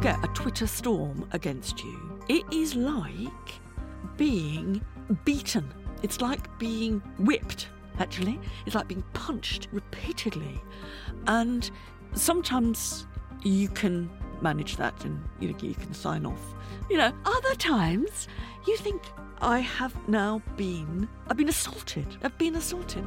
get a Twitter storm against you, it is like being beaten. It's like being whipped, actually. It's like being punched repeatedly. And sometimes you can manage that and you, know, you can sign off. You know, other times you think, I have now been, I've been assaulted. I've been assaulted.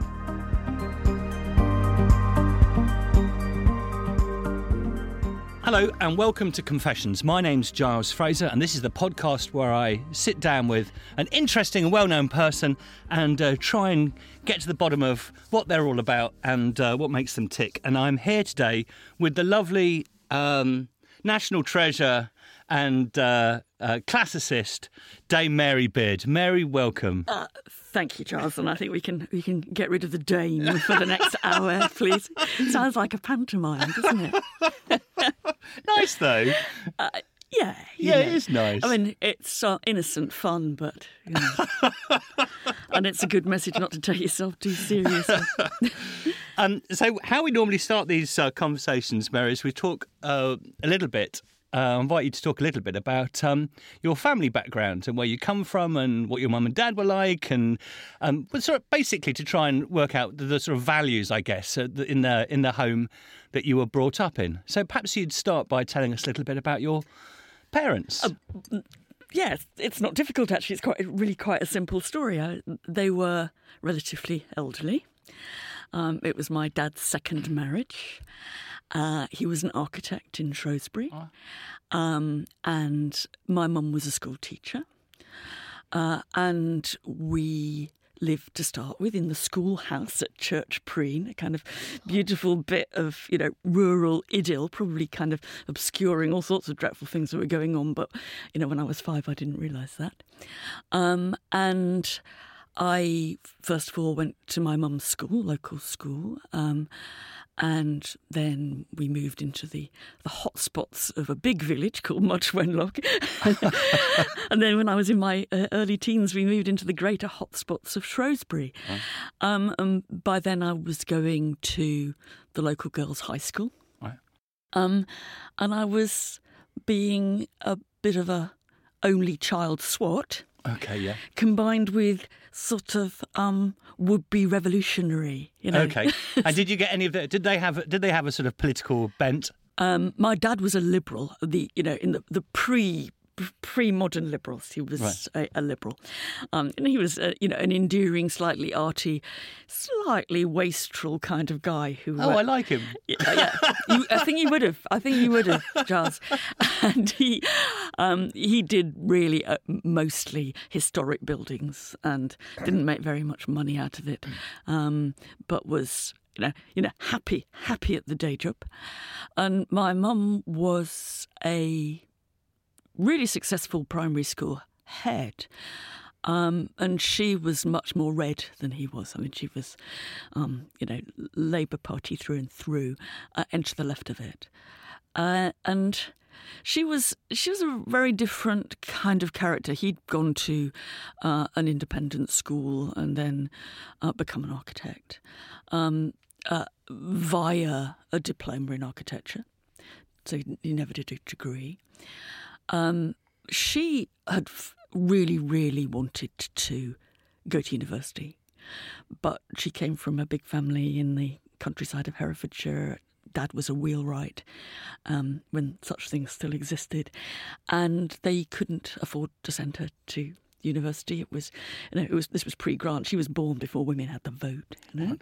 Hello and welcome to Confessions. My name's Giles Fraser, and this is the podcast where I sit down with an interesting and well known person and uh, try and get to the bottom of what they're all about and uh, what makes them tick. And I'm here today with the lovely um, national treasure and uh, uh, classicist Dame Mary Beard. Mary, welcome. Thank you, Giles. and I think we can we can get rid of the Dame for the next hour, please. Sounds like a pantomime, doesn't it? nice though. Uh, yeah, yeah, know. it is nice. I mean, it's uh, innocent fun, but you know. and it's a good message not to take yourself too seriously. um, so, how we normally start these uh, conversations, Mary, is we talk uh, a little bit uh, invite you to talk a little bit about um, your family background and where you come from and what your mum and dad were like, and um, sort of basically to try and work out the, the sort of values, I guess, in the in the home that you were brought up in. So perhaps you'd start by telling us a little bit about your parents. Uh, yes, it's not difficult actually. It's quite really quite a simple story. I, they were relatively elderly. Um, it was my dad's second marriage. Uh, he was an architect in Shrewsbury, oh. um, and my mum was a school teacher. Uh, and we lived to start with in the schoolhouse at Church Preen, a kind of beautiful bit of you know rural idyll, probably kind of obscuring all sorts of dreadful things that were going on. But you know, when I was five, I didn't realise that. Um, and I first of all went to my mum's school, local school. Um, and then we moved into the, the hot spots of a big village called Much Wenlock. and then when I was in my uh, early teens, we moved into the greater hot spots of Shrewsbury. Oh. Um, and by then I was going to the local girls' high school. Right. Um, and I was being a bit of a only child swat. Okay, yeah. Combined with sort of um, would-be revolutionary, you know. Okay. and did you get any of the? Did they have? Did they have a sort of political bent? Um, my dad was a liberal. The you know in the the pre pre-modern liberals. He was right. a, a, liberal, um, and he was, uh, you know, an endearing, slightly arty, slightly wastrel kind of guy. Who? Oh, uh, I like him. Yeah, yeah. you, I think he would have. I think he would have, Giles. And he, um, he did really uh, mostly historic buildings and didn't make very much money out of it, um, but was you know, you know, happy, happy at the day job. And my mum was a really successful primary school head. Um, and she was much more red than he was. I mean, she was, um, you know, Labour Party through and through, uh, and to the left of it. Uh, and she was she was a very different kind of character. He'd gone to uh, an independent school and then uh, become an architect um, uh, via a diploma in architecture. So he never did a degree. Um, she had really, really wanted to go to university, but she came from a big family in the countryside of Herefordshire. Dad was a wheelwright um, when such things still existed, and they couldn't afford to send her to university. It was, you know, it was this was pre-grant. She was born before women had the vote. You know,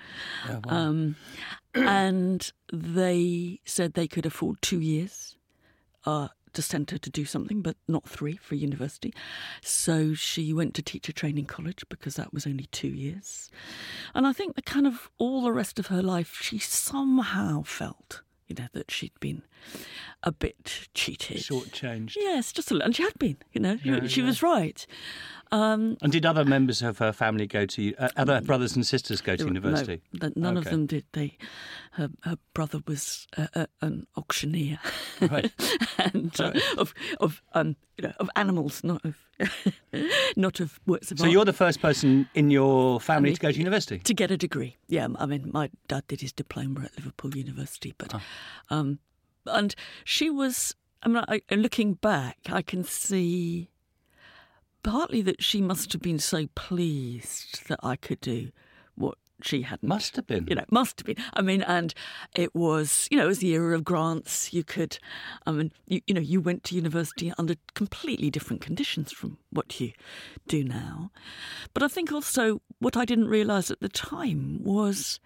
wow. um, and they said they could afford two years uh, to send her to do something, but not three for university. So she went to teacher training college because that was only two years. And I think the kind of all the rest of her life, she somehow felt, you know, that she'd been a bit cheated. Short Shortchanged. Yes, just a little. And she had been, you know, yeah, she yeah. was right. Um, and did other members of her family go to uh, other brothers and sisters go to university? No, none okay. of them did. They, her, her brother was uh, uh, an auctioneer, right. and uh, right. of of um, you know of animals, not of not of works of so art. So you're the first person in your family I mean, to go to university to get a degree. Yeah, I mean, my dad did his diploma at Liverpool University, but oh. um, and she was I mean, I, looking back, I can see partly that she must have been so pleased that I could do what she hadn't. Must have been. You know, must have been. I mean, and it was, you know, it was the era of grants. You could, um, I mean, you, you know, you went to university under completely different conditions from what you do now. But I think also what I didn't realise at the time was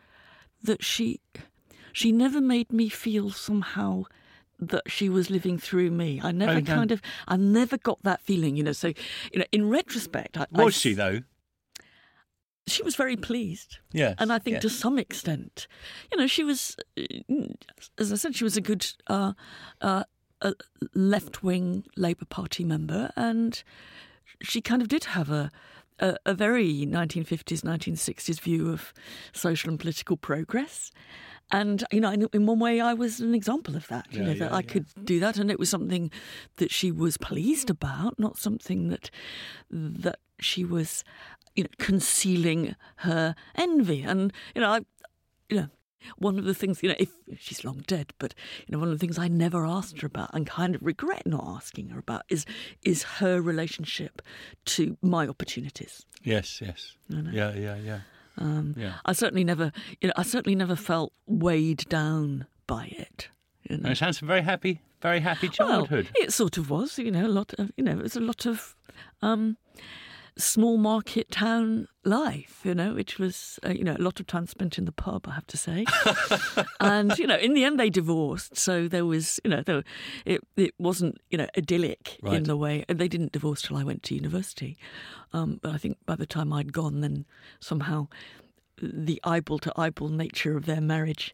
that she, she never made me feel somehow that she was living through me. I never kind of, I never got that feeling, you know. So, you know, in retrospect, I, Was I- she though? She was very pleased. Yes. And I think yes. to some extent, you know, she was, uh, as I said, she was a good uh, uh, left wing Labour Party member, and she kind of did have a, a, a very 1950s, 1960s view of social and political progress. And you know, in, in one way, I was an example of that. You Yeah, know, yeah, that I yeah. could do that, and it was something that she was pleased about, not something that that she was, you know, concealing her envy. And you know, I, you know, one of the things, you know, if she's long dead, but you know, one of the things I never asked her about and kind of regret not asking her about is is her relationship to my opportunities. Yes, yes. Yeah, yeah, yeah. Um, Yeah. I certainly never, you know, I certainly never felt weighed down by it. You know. It sounds a very happy, very happy Well, childhood. it sort of was, you know, a lot of, you know, it was a lot of um, small market town life, you know, which was, uh, you know, a lot of time spent in the pub, I have to say. and, you know, in the end they divorced. So there was, you know, there, it, it wasn't, you know, idyllic in the way. They didn't divorce till I went to university. Um, but I think by the time I'd gone, then somehow the eyeball to eyeball nature of their marriage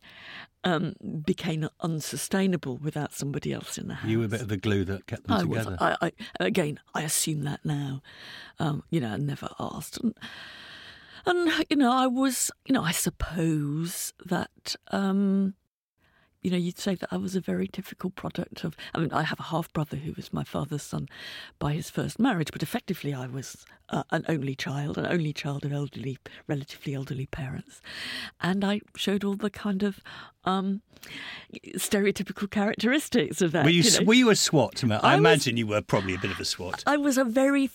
um, became unsustainable without somebody else in the house. you were a bit of the glue that kept them I was. together. I, I again, I assume that now. Um, you know, I never asked, and, and you know, I was. You know, I suppose that. Um, you know, you'd say that I was a very typical product of. I mean, I have a half brother who was my father's son by his first marriage, but effectively, I was uh, an only child, an only child of elderly, relatively elderly parents, and I showed all the kind of um, stereotypical characteristics of that. were you, know. were you a SWAT? I, I was- imagine you were probably a bit of a SWAT. I was a very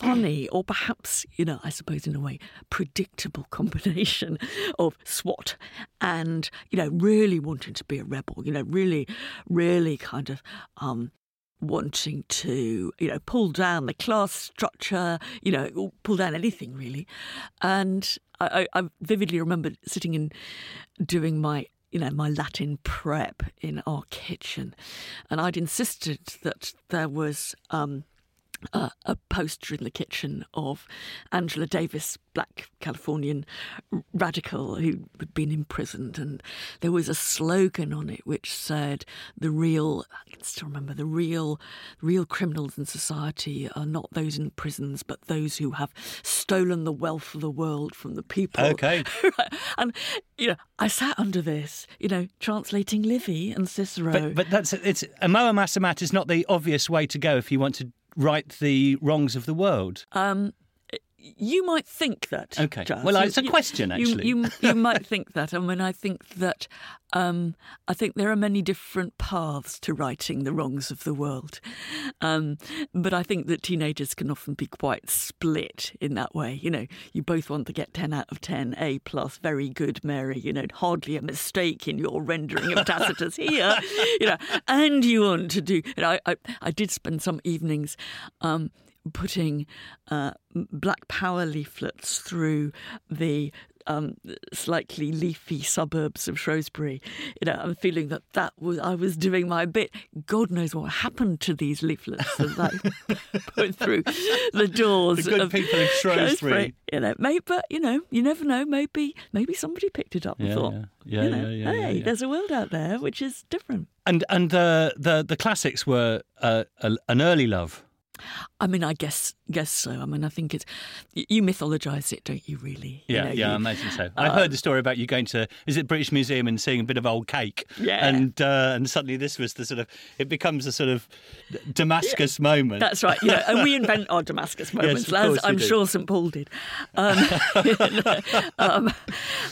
funny, or perhaps, you know, I suppose in a way, predictable combination of SWAT and, you know, really wanting to be a rebel, you know, really, really kind of. Um, wanting to, you know, pull down the class structure, you know, pull down anything really. And I, I, I vividly remember sitting and doing my, you know, my Latin prep in our kitchen, and I'd insisted that there was. Um, uh, a poster in the kitchen of Angela Davis, black Californian radical who had been imprisoned, and there was a slogan on it which said, "The real, I can still remember, the real, real criminals in society are not those in prisons, but those who have stolen the wealth of the world from the people." Okay. And you know, I sat under this, you know, translating Livy and Cicero. But, but that's it's amo amas amat is not the obvious way to go if you want to right the wrongs of the world. Um, you might think that. Okay. Well, it's a you- question, you- actually. You, you, might think that. I mean, I think that um, I think there are many different paths to righting the wrongs of the world, um, but I think that teenagers can often be quite split in that way. You know, you both want to get ten out of ten, A plus, very good, Mary. You know, hardly a mistake in your rendering of Tacitus here. You know, and you want to do. You know, I, I, I did spend some evenings. Um, putting uh, black power leaflets through the um, slightly leafy suburbs of Shrewsbury. You know, I'm feeling that that was I was doing my bit. God knows what happened to these leaflets as I put through the doors. The good of people of Shrewsbury. You know, maybe, but you know, you never know. Maybe, maybe somebody picked it up and Yeah, thought, yeah. Yeah, you know, yeah, yeah, hey, there's a world out there which is different. And and the the the classics were uh, a, an early love. I mean, I guess guess so. I mean, I think it's you mythologise it, don't you? Really? Yeah, you know, yeah, you, I imagine so. I've heard the story about you going to is it British Museum and seeing a bit of old cake, Yeah. and uh, and suddenly this was the sort of it becomes a sort of Damascus moment. That's right. Know, and we invent our Damascus moments, of as I'm do. sure St Paul did. Um, um,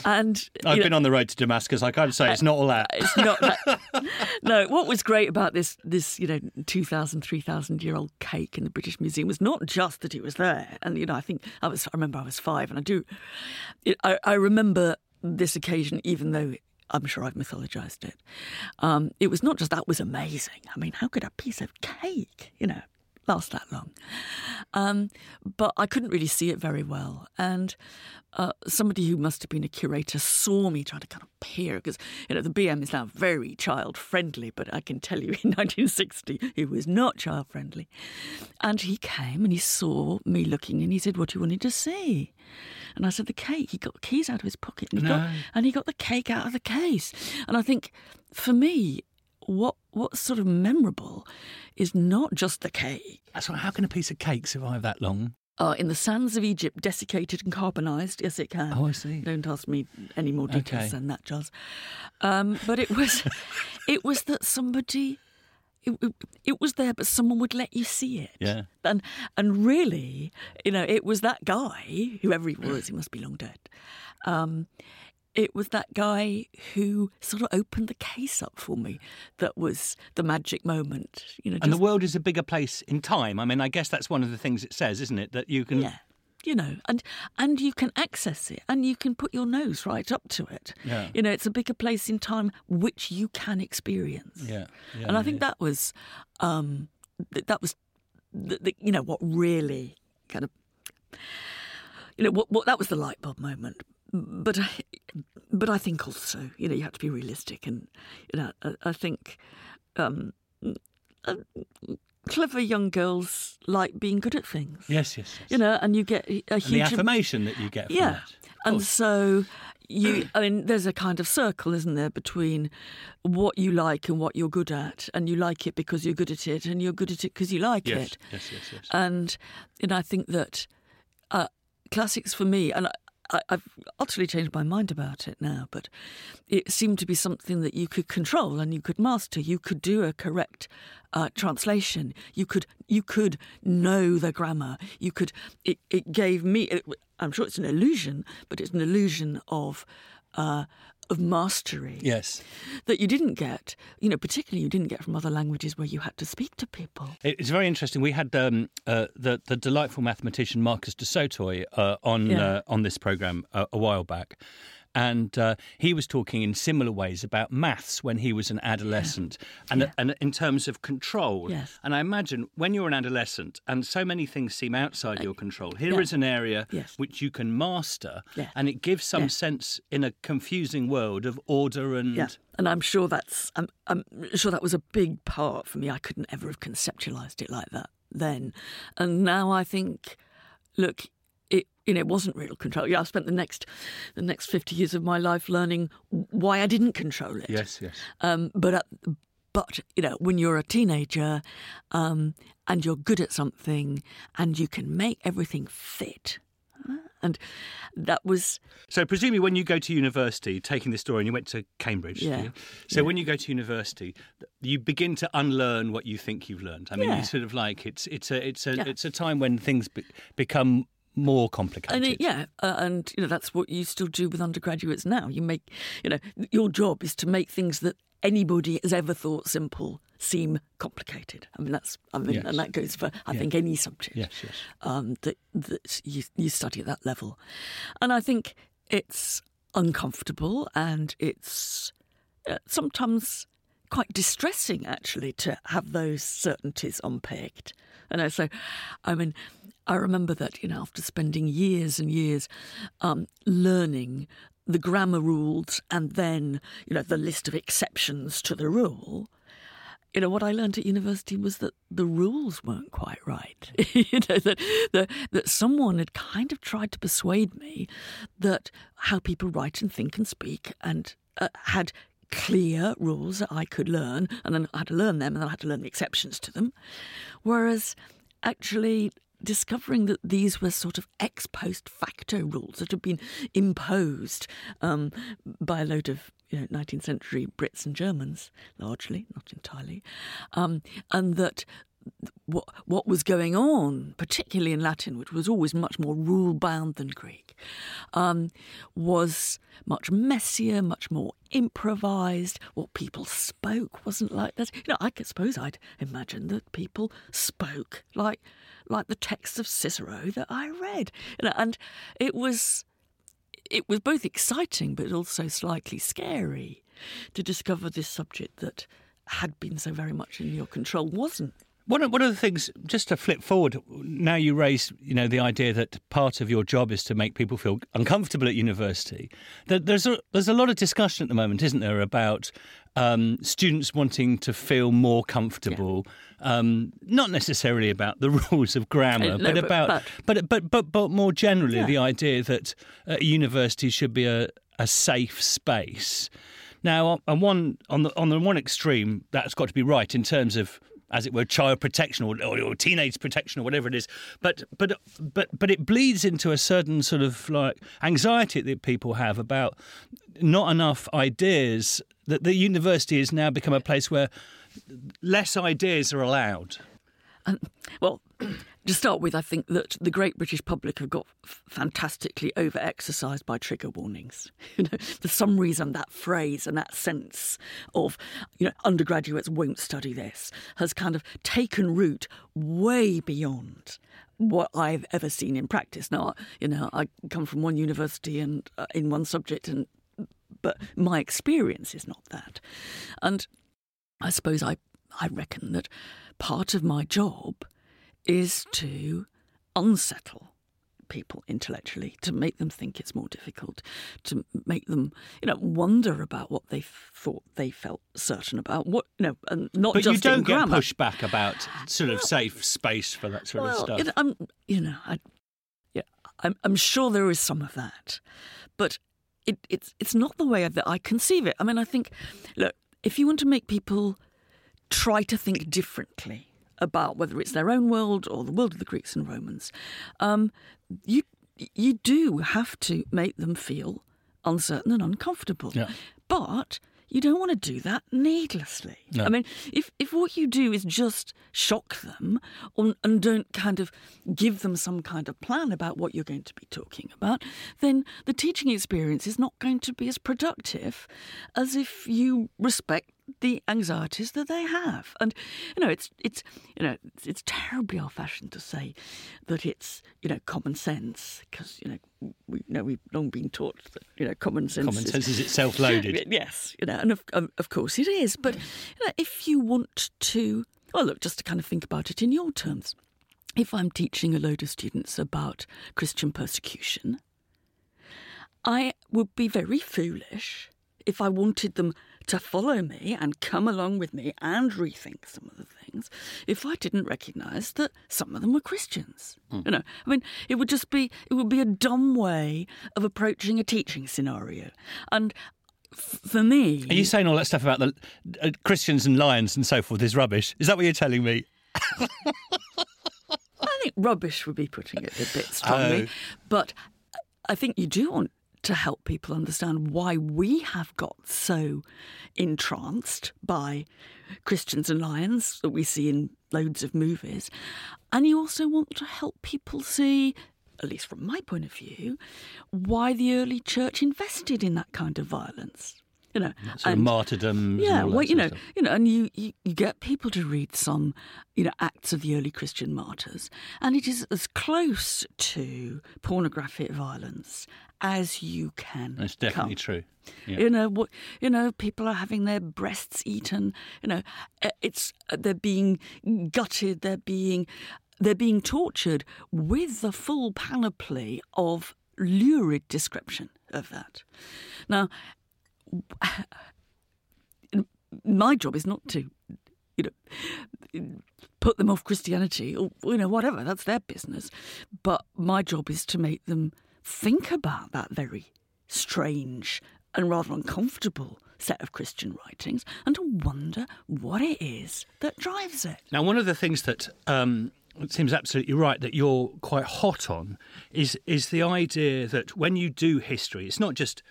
and I've know, been on the road to Damascus. I can't say it's not all that. it's not that. no, what was great about this this you know 2,000, 3,000 year old cake in the British Museum was not just that it was there, and you know I think I was I remember I was five, and I do I, I remember this occasion even though. I'm sure I've mythologized it. Um, it was not just that was amazing. I mean, how could a piece of cake, you know, last that long? Um, but I couldn't really see it very well. And uh, somebody who must have been a curator saw me trying to kind of peer because you know the BM is now very child friendly, but I can tell you in 1960 it was not child friendly. And he came and he saw me looking and he said, "What do you wanted to see?" And I said, "The cake." He got the keys out of his pocket and he got and he got the cake out of the case. And I think for me, what what's sort of memorable is not just the cake. That's right. How can a piece of cake survive that long? Uh, in the sands of Egypt, desiccated and carbonised. Yes, it can. Oh, I see. Don't ask me any more details Okay. than that, Giles. Um, but it was, it was that somebody, it, it, it was there, but someone would let you see it. Yeah. And and really, you know, it was that guy, whoever he was, he must be long dead. Um, it was that guy who sort of opened the case up for me that was the magic moment. You know, And the world is a bigger place in time. I mean, I guess that's one of the things it says, isn't it? That you can. Yeah. You know, and and you can access it, and you can put your nose right up to it. Yeah. You know, it's a bigger place in time which you can experience. Yeah, yeah, and I think yeah. that was, um, th- that was, the, the, you know, what really kind of, you know, what, what that was the light bulb moment. But I, but I think also, you know, you have to be realistic, and you know, I, I think. Um, uh, Clever young girls like being good at things Yes, yes, yes. you know, and you get a and the huge affirmation that you get from yeah, and so you. I mean, there's a kind of circle, isn't there, between what you like and what you're good at, and you like it because you're good at it, and you're good at it because you like Yes, it. yes, yes, yes. And and I think that uh, classics for me, and I, I've utterly changed my mind about it now, but it seemed to be something that you could control and you could master. You could do a correct uh, translation. You could you could know the grammar. You could. It, it gave me. It, I'm sure it's an illusion, but it's an illusion of. Uh, of mastery yes. that you didn't get, you know, particularly you didn't get from other languages where you had to speak to people. It's very interesting. We had um, uh, the the delightful mathematician Marcus du Sautoy uh, on Yeah. uh, on this program uh, a while back, and uh, he was talking in similar ways about maths when he was an adolescent, and Yeah. and in terms of control. Yes. And I imagine when you're an adolescent and so many things seem outside your control, here is yeah. an area Yes. which you can master, Yeah. and it gives some Yeah. sense in a confusing world of order and. Yeah, and I'm sure that's I'm, I'm sure that was a big part for me. I couldn't ever have conceptualized it like that then, and now I think, look, you know it wasn't real control. Yeah, I spent the next the next fifty years of my life learning why I didn't control it. Yes, yes. Um, but at, but you know when you're a teenager, um, and you're good at something, and you can make everything fit, uh, and that was So presumably, when you go to university, taking this story, and you went to Cambridge, Yeah. so when you go to university, you begin to unlearn what you think you've learned. I mean, Yeah. you sort of like it's it's a it's a Yeah. it's a time when things be- become more complicated. And it, yeah, uh, and you know that's what you still do with undergraduates now. You make, you know, your job is to make things that anybody has ever thought simple seem complicated. I mean that's, I mean, Yes. and that goes for I think any subject Yes, yes. um, that that you you study at that level, and I think it's uncomfortable and it's uh, sometimes quite distressing actually to have those certainties unpicked. And I so, I mean, I remember that you know after spending years and years um, learning the grammar rules and then you know the list of exceptions to the rule. You know what I learned at university was that the rules weren't quite right. you know that, that that someone had kind of tried to persuade me that how people write and think and speak and uh, had clear rules that I could learn, and then I had to learn them, and then I had to learn the exceptions to them. Whereas, actually, discovering that these were sort of ex post facto rules that had been imposed um, by a load of you know, 19th century Brits and Germans, largely, not entirely, um, and that what what was going on, particularly in Latin, which was always much more rule bound than Greek, um, was much messier, much more improvised. What people spoke wasn't like that. You know, I suppose I'd imagine that people spoke like like the texts of Cicero that I read, you know, and it was it was both exciting but also slightly scary to discover this subject that had been so very much in your control wasn't. One of, one of the things, just to flip forward, now you raise, you know, the idea that part of your job is to make people feel uncomfortable at university. There's a, there's a lot of discussion at the moment, isn't there, about um, students wanting to feel more comfortable. Yeah. Um, not necessarily about the rules of grammar, uh, no, but, but, about, but, but, but, but, but more generally, yeah. the idea that uh, university should be a, a safe space. Now, on one on the on the one extreme, that's got to be right in terms of as it were, child protection or, or, or, teenage protection or whatever it is. But but but but it bleeds into a certain sort of like anxiety that people have about not enough ideas. That the university has now become a place where less ideas are allowed. Um, well, to start with, I think that the great British public have got fantastically over exercised by trigger warnings. You know, for some reason, that phrase and that sense of, you know, undergraduates won't study this has kind of taken root way beyond what I've ever seen in practice. Now, you know, I come from one university and uh, in one subject, and but my experience is not that. And I suppose I I reckon that part of my job is to unsettle people intellectually, to make them think it's more difficult, to make them, you know, wonder about what they thought they felt certain about. What, you know, and not but just you don't get pushback about sort of safe space for that sort well, of stuff. It, I'm, you know, I, yeah, I'm, I'm sure there is some of that, but it, it's it's not the way that I conceive it. I mean, I think, look, if you want to make people try to think differently about whether it's their own world or the world of the Greeks and Romans, um, you you do have to make them feel uncertain and uncomfortable. Yeah. But you don't want to do that needlessly. No. I mean, if if what you do is just shock them or, and don't kind of give them some kind of plan about what you're going to be talking about, then the teaching experience is not going to be as productive as if you respect the anxieties that they have. And you know, it's it's you know, it's, it's terribly old-fashioned to say that it's you know common sense because you know we you know we've long been taught that you know common sense. Common sense is itself loaded. yes, you know, and of of course it is. But you know, if you want to, well, look, just to kind of think about it in your terms. If I'm teaching a load of students about Christian persecution, I would be very foolish if I wanted them to follow me and come along with me and rethink some of the things if I didn't recognise that some of them were Christians. Mm. You know, I mean, it would just be it would be a dumb way of approaching a teaching scenario. And f- for me, are you saying all that stuff about the uh, Christians and lions and so forth is rubbish? Is that what you're telling me? I think rubbish would be putting it a bit strongly, oh. but I think you do want to help people understand why we have got so entranced by Christians and lions that we see in loads of movies. And you also want to help people see, at least from my point of view, why the early church invested in that kind of violence you know, sort and, martyrdom. Yeah, well, you know, you know, and you, you, you get people to read some, you know, acts of the early Christian martyrs, and it is as close to pornographic violence as you can. That's definitely come. true. Yeah. You know what? You know, people are having their breasts eaten. You know, uh, it's uh, they're being gutted. They're being they're being tortured with the full panoply of lurid description of that. Now, my job is not to, you know, put them off Christianity or you know whatever. That's their business. But my job is to make them think about that very strange and rather uncomfortable set of Christian writings and to wonder what it is that drives it. Now, one of the things that um, it seems absolutely right that you're quite hot on is is the idea that when you do history, it's not just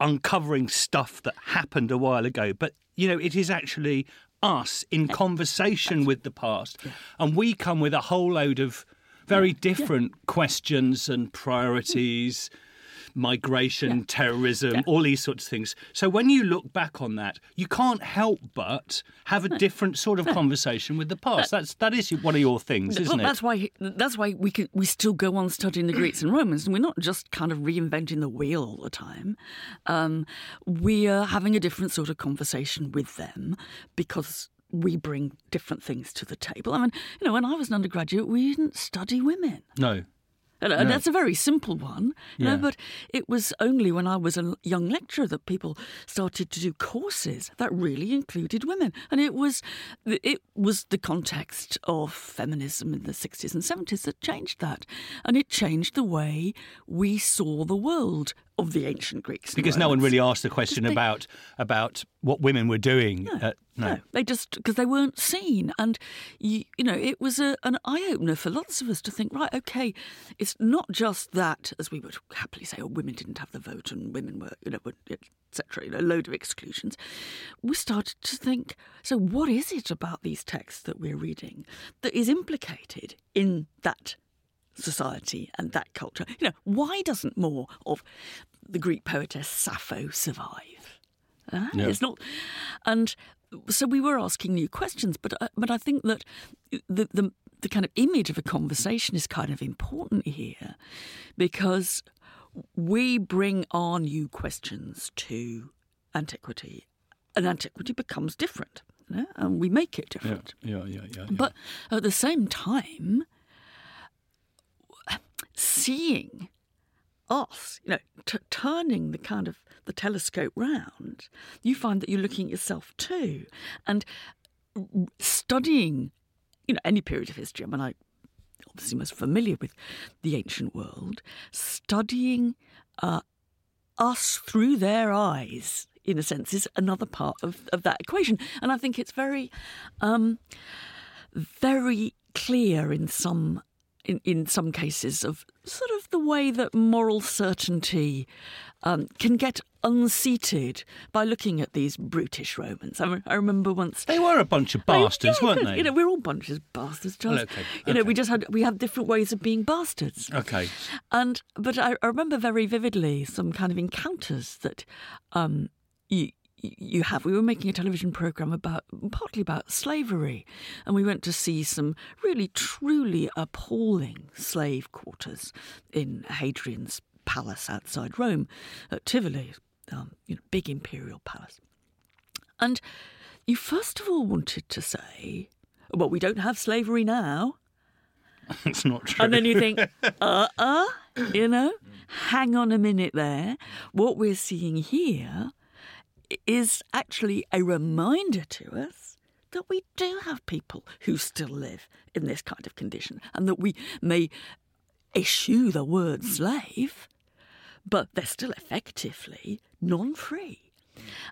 uncovering stuff that happened a while ago, but you know, it is actually us in conversation with the past, and we come with a whole load of very different questions and priorities migration, terrorism, Yeah. all these sorts of things. So when you look back on that, you can't help but have a different sort of conversation with the past. That's that is one of your things, isn't it? that's why that's why we can, we still go on studying the Greeks and Romans, and we're not just kind of reinventing the wheel all the time. Um, we are having a different sort of conversation with them because we bring different things to the table. I mean, you know, when I was an undergraduate, we didn't study women. No. And, and that's a very simple one, Yeah. know, but it was only when I was a young lecturer that people started to do courses that really included women. And it was it was the context of feminism in the 60s and 70s that changed that. And it changed the way we saw the world of the ancient Greeks. Because no one really asked the question they- about about what women were doing. Uh, no. No, they just because they weren't seen, and you, you know it was a, an eye opener for lots of us to think, right, okay, it's not just that, as we would happily say, oh, women didn't have the vote and women were, you know, etc. You know, a load of exclusions. We started to think, so what is it about these texts that we're reading that is implicated in that society and that culture? You know, why doesn't more of the Greek poetess Sappho survive? Uh, Yeah. It's not, and so we were asking new questions, but uh, but I think that the, the the kind of image of a conversation is kind of important here, because we bring our new questions to antiquity, and antiquity becomes different, you know, and we make it Yeah, different. yeah, yeah, yeah. But at the same time, seeing us, you know, t- turning the kind of the telescope round, you find that you're looking at yourself too, and studying, you know, any period of history. I mean, I obviously most familiar with the ancient world, studying uh, us through their eyes, in a sense, is another part of, of that equation. And I think it's very, um, very clear in some. In, in some cases, of sort of the way that moral certainty um, can get unseated by looking at these brutish Romans. I, I remember once They were a bunch of Oh, bastards, yeah, weren't they? You know, we're all bunches of bastards, Giles. Well, okay, You know, we just had we have different ways of being bastards. okay. And but I, I remember very vividly some kind of encounters that um, you you have. We were making a television program about partly about slavery, and we went to see some really truly appalling slave quarters in Hadrian's palace outside Rome, at Tivoli, um, you know, big imperial palace. And you first of all wanted to say, well, we don't have slavery now. It's not true. And then you think, uh uh, you know, hang on a minute there. What we're seeing here is actually a reminder to us that we do have people who still live in this kind of condition and that we may eschew the word slave, but they're still effectively non free.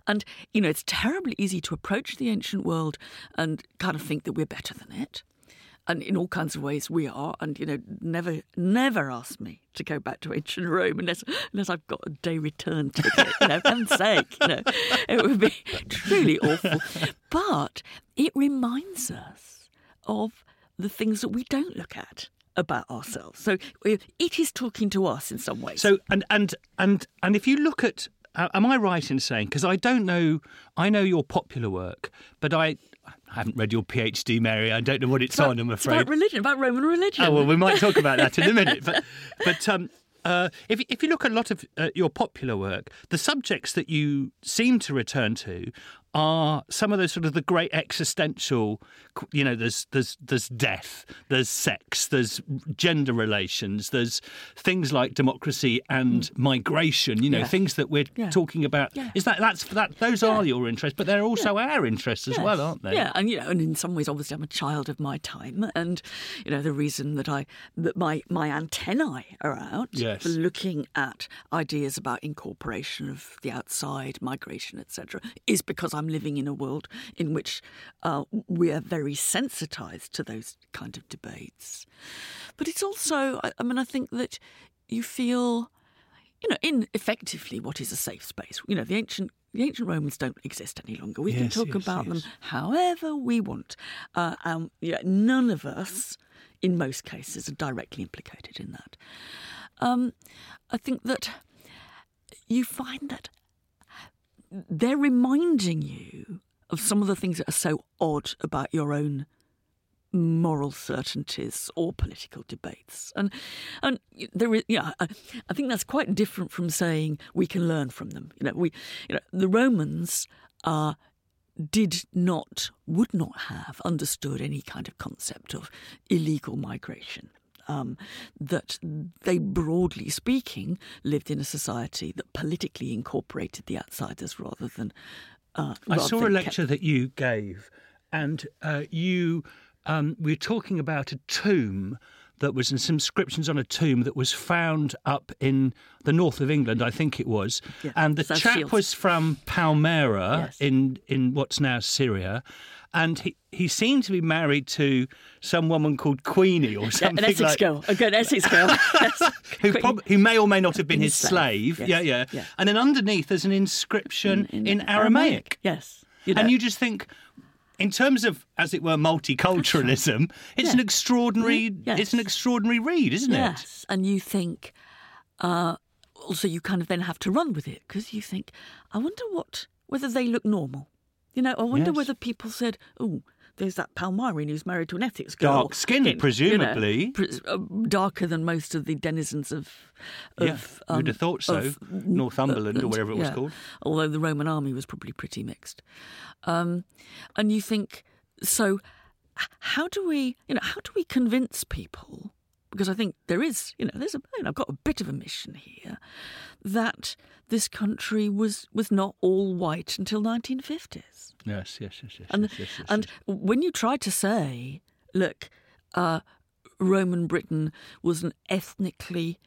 And, you know, it's terribly easy to approach the ancient world and kind of think that we're better than it. And in all kinds of ways we are. And, you know, never, never ask me to go back to ancient Rome unless, unless I've got a day return ticket. For heaven's sake, you know, it would be truly awful. But it reminds us of the things that we don't look at about ourselves. So it it is talking to us in some ways. So and and and and if you look at, am I right in saying? Because I don't know, I know your popular work, but I, I haven't read your PhD, Mary. I don't know what it's, on. I'm It's afraid. about religion, about Roman religion. Oh well, we might talk about that in a minute. But but um, uh, if if you look at a lot of uh, your popular work, the subjects that you seem to return to are some of those sort of the great existential. You know, there's there's there's death, there's sex, there's gender relations, there's things like democracy and migration. You know, Mm. Yeah. things that we're Yeah. talking about. Yeah. Is that that's that those are your interests, but they're also our interests as well, aren't they? Yeah, and you know, and in some ways, obviously, I'm a child of my time, and you know, the reason that I that my my antennae are out Yes. for looking at ideas about incorporation of the outside, migration, etc., is because I'm I'm living in a world in which uh, we are very sensitized to those kind of debates. But it's also, I, I mean, I think that you feel, you know, in effectively what is a safe space. You know, the ancient the ancient Romans don't exist any longer. We can talk yes, about yes. them however we want. Uh, um, yeah, none of us, in most cases, are directly implicated in that. Um, I think that you find that they're reminding you of some of the things that are so odd about your own moral certainties or political debates, and and there is, yeah, I, I think that's quite different from saying we can learn from them. You know, we, you know, the Romans are did not, would not have understood any kind of concept of illegal migration. Um, that they, broadly speaking, lived in a society that politically incorporated the outsiders rather than. Uh, I rather saw a than kept- lecture that you gave, and uh, you um, we were talking about a tomb that was and some inscriptions on a tomb that was found up in the north of England, I think it was, Yeah, and the South chap Shields. was from Palmyra Yes. in in what's now Syria. And he, he seemed to be married to some woman called Queenie or Yeah, something an Essex like girl, a good Essex girl. Who, prob- who may or may not have been his His slave. slave, Yeah, yes, yeah, yeah. And then underneath there's an inscription in, Aramaic. Yes. You know, And you just think, in terms of, as it were, multiculturalism, it's an extraordinary, Yes. it's an extraordinary read, isn't it? yes, and you think, uh, also you kind of then have to run with it because you think, I wonder what whether they look normal. You know, I wonder Yes. whether people said, "Oh, there's that Palmyrean who's married to an Essex girl, You know, presumably. pres- uh, darker than most of the denizens of." Yeah, of you would um, have thought so. of- Northumberland or uh, wherever it was yeah. called. Although the Roman army was probably pretty mixed, um, and you think so. How do we, you know, how do we convince people? Because I think there is, you know, there's a, you know, I've got a bit of a mission here, that this country was was not all white until 1950s. Yes, yes, yes, yes. And yes, yes, yes, and when you try to say, look, uh, Roman Britain was an ethnically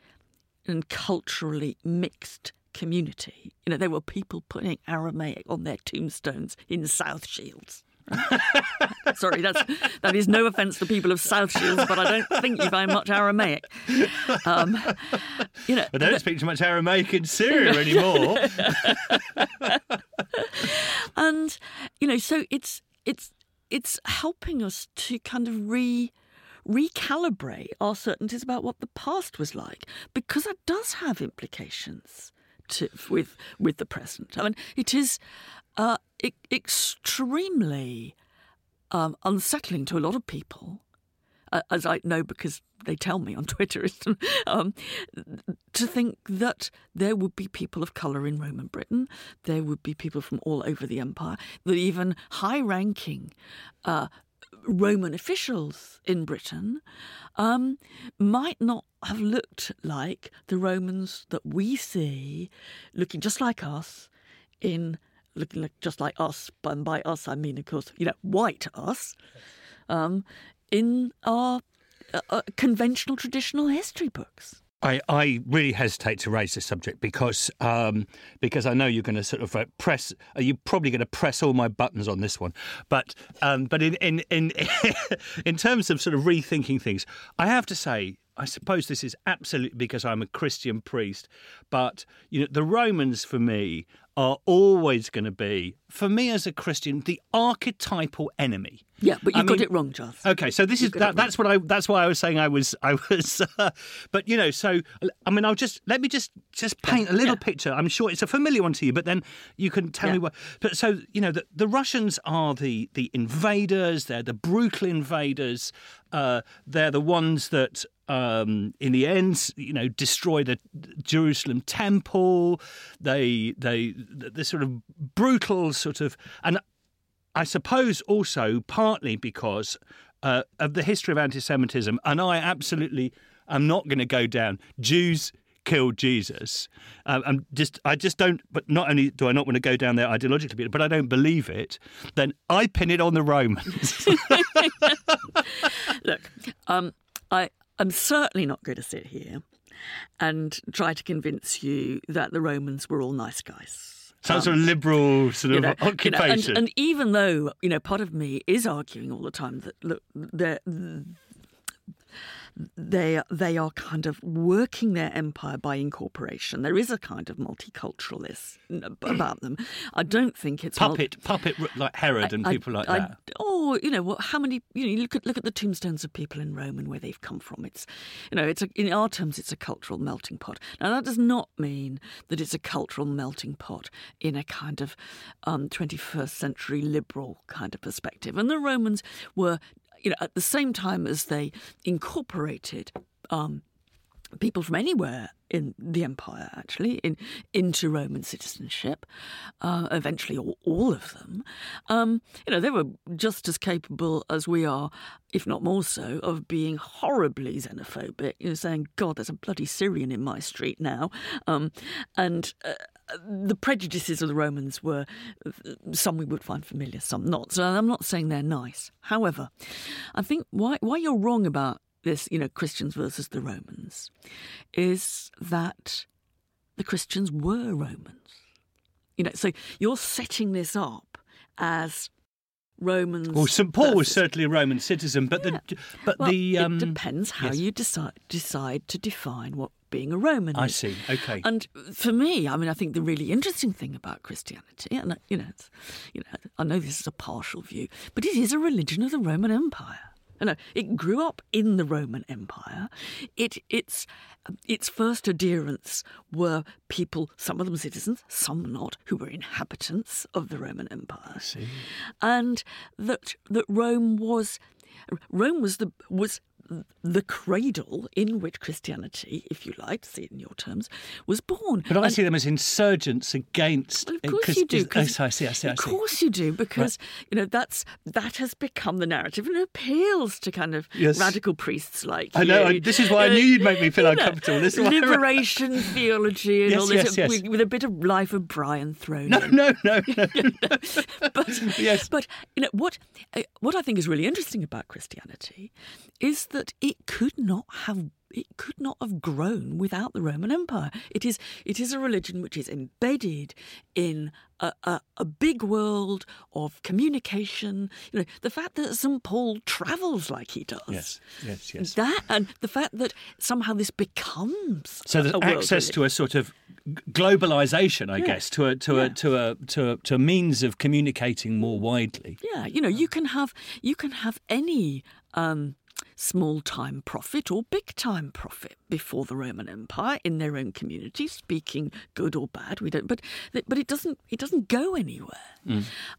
and culturally mixed community. You know, there were people putting Aramaic on their tombstones in South Shields. Sorry, that's that is no offence to people of South Shields, but I don't think you find much Aramaic. Um, you know, But they don't speak too much Aramaic in Syria anymore. and you know so it's it's it's helping us to kind of re recalibrate our certainties about what the past was like because that does have implications to, with with the present i mean it is uh, e- extremely um, unsettling to a lot of people uh, as I know because they tell me on Twitter, um, to think that there would be people of colour in Roman Britain, there would be people from all over the empire, that even high ranking uh, Roman officials in Britain um, might not have looked like the Romans that we see, looking just like us in. Looking like, just like us, and by us I mean, of course, you know, white us, um, in our uh, uh, conventional traditional history books. I, I really hesitate to raise this subject because um, because I know you're going to sort of uh, press. Uh, you're probably going to press all my buttons on this one, but um, but in in in in terms of sort of rethinking things, I have to say. I suppose this is absolutely because I'm a Christian priest, but you know the Romans for me are always going to be, for me as a Christian, the archetypal enemy. Yeah, but you I got mean- it wrong, Giles. Okay, so this is that, that's what I that's why I was saying I was I was, uh, but you know, so I mean, I'll just let me just just paint a little yeah. picture. I'm sure it's a familiar one to you, but then you can tell me what. But so you know, the, the Russians are the the invaders. They're the brutal invaders. Uh, they're the ones that. Um, in the end, you know, destroy the Jerusalem temple. They, they, the sort of brutal sort of, and I suppose also partly because uh, of the history of anti-Semitism, and I absolutely am not going to go down. Jews killed Jesus. Um, I'm just, I just don't. But not only do I not want to go down there ideologically, but I don't believe it. Then I pin it on the Romans. Look, um, I, I'm certainly not going to sit here and try to convince you that the Romans were all nice guys. Some sort of liberal sort you of know, you know, occupation. and, and even though you know, part of me is arguing all the time that look, they're, they they are kind of working their empire by incorporation. There is a kind of multiculturalist about them. I don't think it's puppet, puppet like Herod and I- people like I- that. Or you know, what? How many? You know, you look at look at the tombstones of people in Rome and where they've come from. It's, you know, it's a, in our terms, it's a cultural melting pot. Now that does not mean that it's a cultural melting pot in a kind of um, 21st century liberal kind of perspective. And the Romans were, you know, at the same time as they incorporated. Um, people from anywhere in the empire, actually, in into Roman citizenship. Uh, eventually, all, all of them. Um, you know, they were just as capable as we are, if not more so, of being horribly xenophobic. You know, saying, "God, there's a bloody Syrian in my street now," um, and. Uh, the prejudices of the Romans were some we would find familiar, some not. So I'm not saying they're nice. However, I think why why you're wrong about this, you know, Christians versus the Romans, is that the Christians were Romans. You know, so you're setting this up as Romans. Well, St Paul was certainly a Roman citizen, but the but Well, the um, it depends how yes. you decide decide to define what being a Roman I is. see. Okay. And for me, I mean, I think the really interesting thing about Christianity, and you know, it's, you know, I know this is a partial view, but it is a religion of the Roman Empire. You know, it grew up in the Roman Empire. It its its first adherents were people, some of them citizens, some not, who were inhabitants of the Roman Empire see. and that that Rome was Rome was the was the cradle in which Christianity, if you like, to see it in your terms, was born. But I And- see them as insurgents against. well, of uh, course you do. Oh, I see. I see. I Of course you do, because you know that's that has become the narrative and it appeals to kind of Yes. radical priests like I know, you. and this is why I knew you'd make me feel you know, uncomfortable. This is why liberation theology and Yes, all this yes, yes. With, with a bit of life of Brian thrown No, in. no, no, no. but Yes. but you know what uh, what I think is really interesting about Christianity is that it could not have it could not have grown without the Roman Empire. It is it is a religion which is embedded in a, a, a big world of communication. You know the fact that St Paul travels like he does. Yes, yes, yes. That and the fact that somehow this becomes So there's access to a sort of globalization, I guess, to a to Yeah. a to a to a to a means of communicating more widely. Yeah, you know, you can have you can have any um, small time prophet or big time prophet before the Roman Empire in their own community, speaking good or bad. We don't, but but it doesn't it doesn't go anywhere.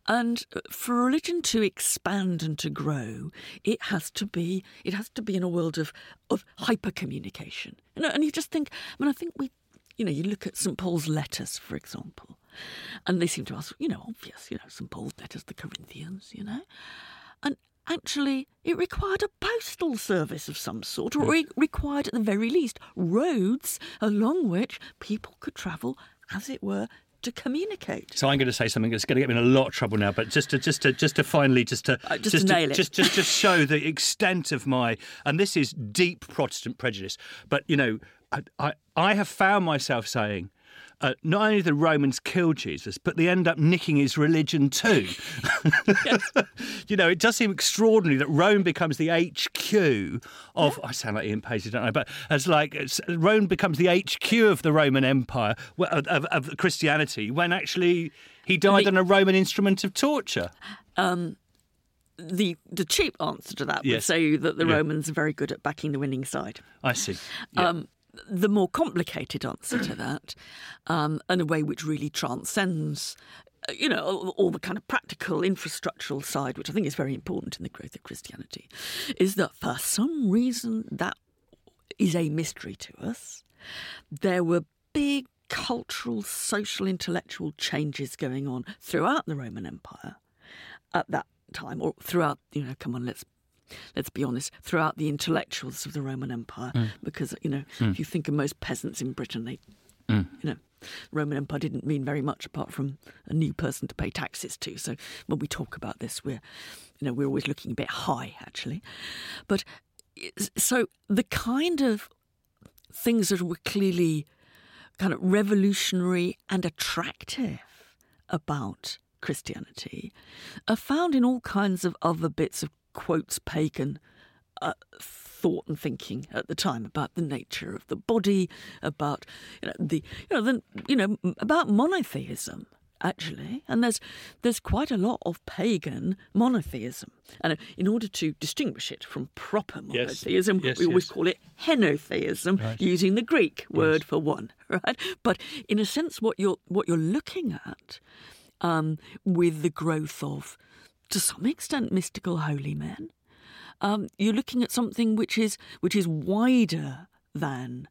And uh, for religion to expand and to grow, it has to be it has to be in a world of of hyper communication. You know, and you just think. I mean, I think we. You know, you look at St. Paul's letters, for example, and they seem to us, you know, obvious, you know, St. Paul's letters, the Corinthians, you know. And actually, it required a postal service of some sort, or it required, at the very least, roads along which people could travel, as it were, to communicate. So I'm going to say something that's going to get me in a lot of trouble now, but just to just to just to finally just to Uh, just to nail it. just just to show the extent of my and this is deep Protestant prejudice. But you know, I I, I have found myself saying. Uh, not only do the Romans killed Jesus, but they end up nicking his religion too. you know, it does seem extraordinary that Rome becomes the HQ of. I sound like Ian Paisley, don't I? But as like it's, Rome becomes the HQ of the Roman Empire of, of, of Christianity, when actually he died The- on a Roman instrument of torture. The the cheap answer to that would say that the Yeah. Romans are very good at backing the winning side. I see. Yeah. Um, the more complicated answer to that, um, and a way which really transcends, uh, you know, all, all the kind of practical infrastructural side, which I think is very important in the growth of Christianity, is that for some reason that is a mystery to us. There were big cultural, social, intellectual changes going on throughout the Roman Empire at that time, or throughout, you know, come on, let's let's be honest, throughout the intellectuals of the Roman Empire, mm. because you know, mm. if you think of most peasants in Britain, they, mm. you know, Roman Empire didn't mean very much apart from a new person to pay taxes to. So when we talk about this, we're, you know, we're always looking a bit high actually, but so the kind of things that were clearly kind of revolutionary and attractive about Christianity are found in all kinds of other bits of quotes pagan uh, thought and thinking at the time about the nature of the body, about you know the you know the, you know about monotheism actually, and there's there's quite a lot of pagan monotheism, and in order to distinguish it from proper monotheism, yes. Yes, we always yes. call it henotheism, Right. using the Greek word for one, right? But in a sense, what you're what you're looking at um, with the growth of, to some extent, mystical holy men, um, you're looking at something which is which is wider than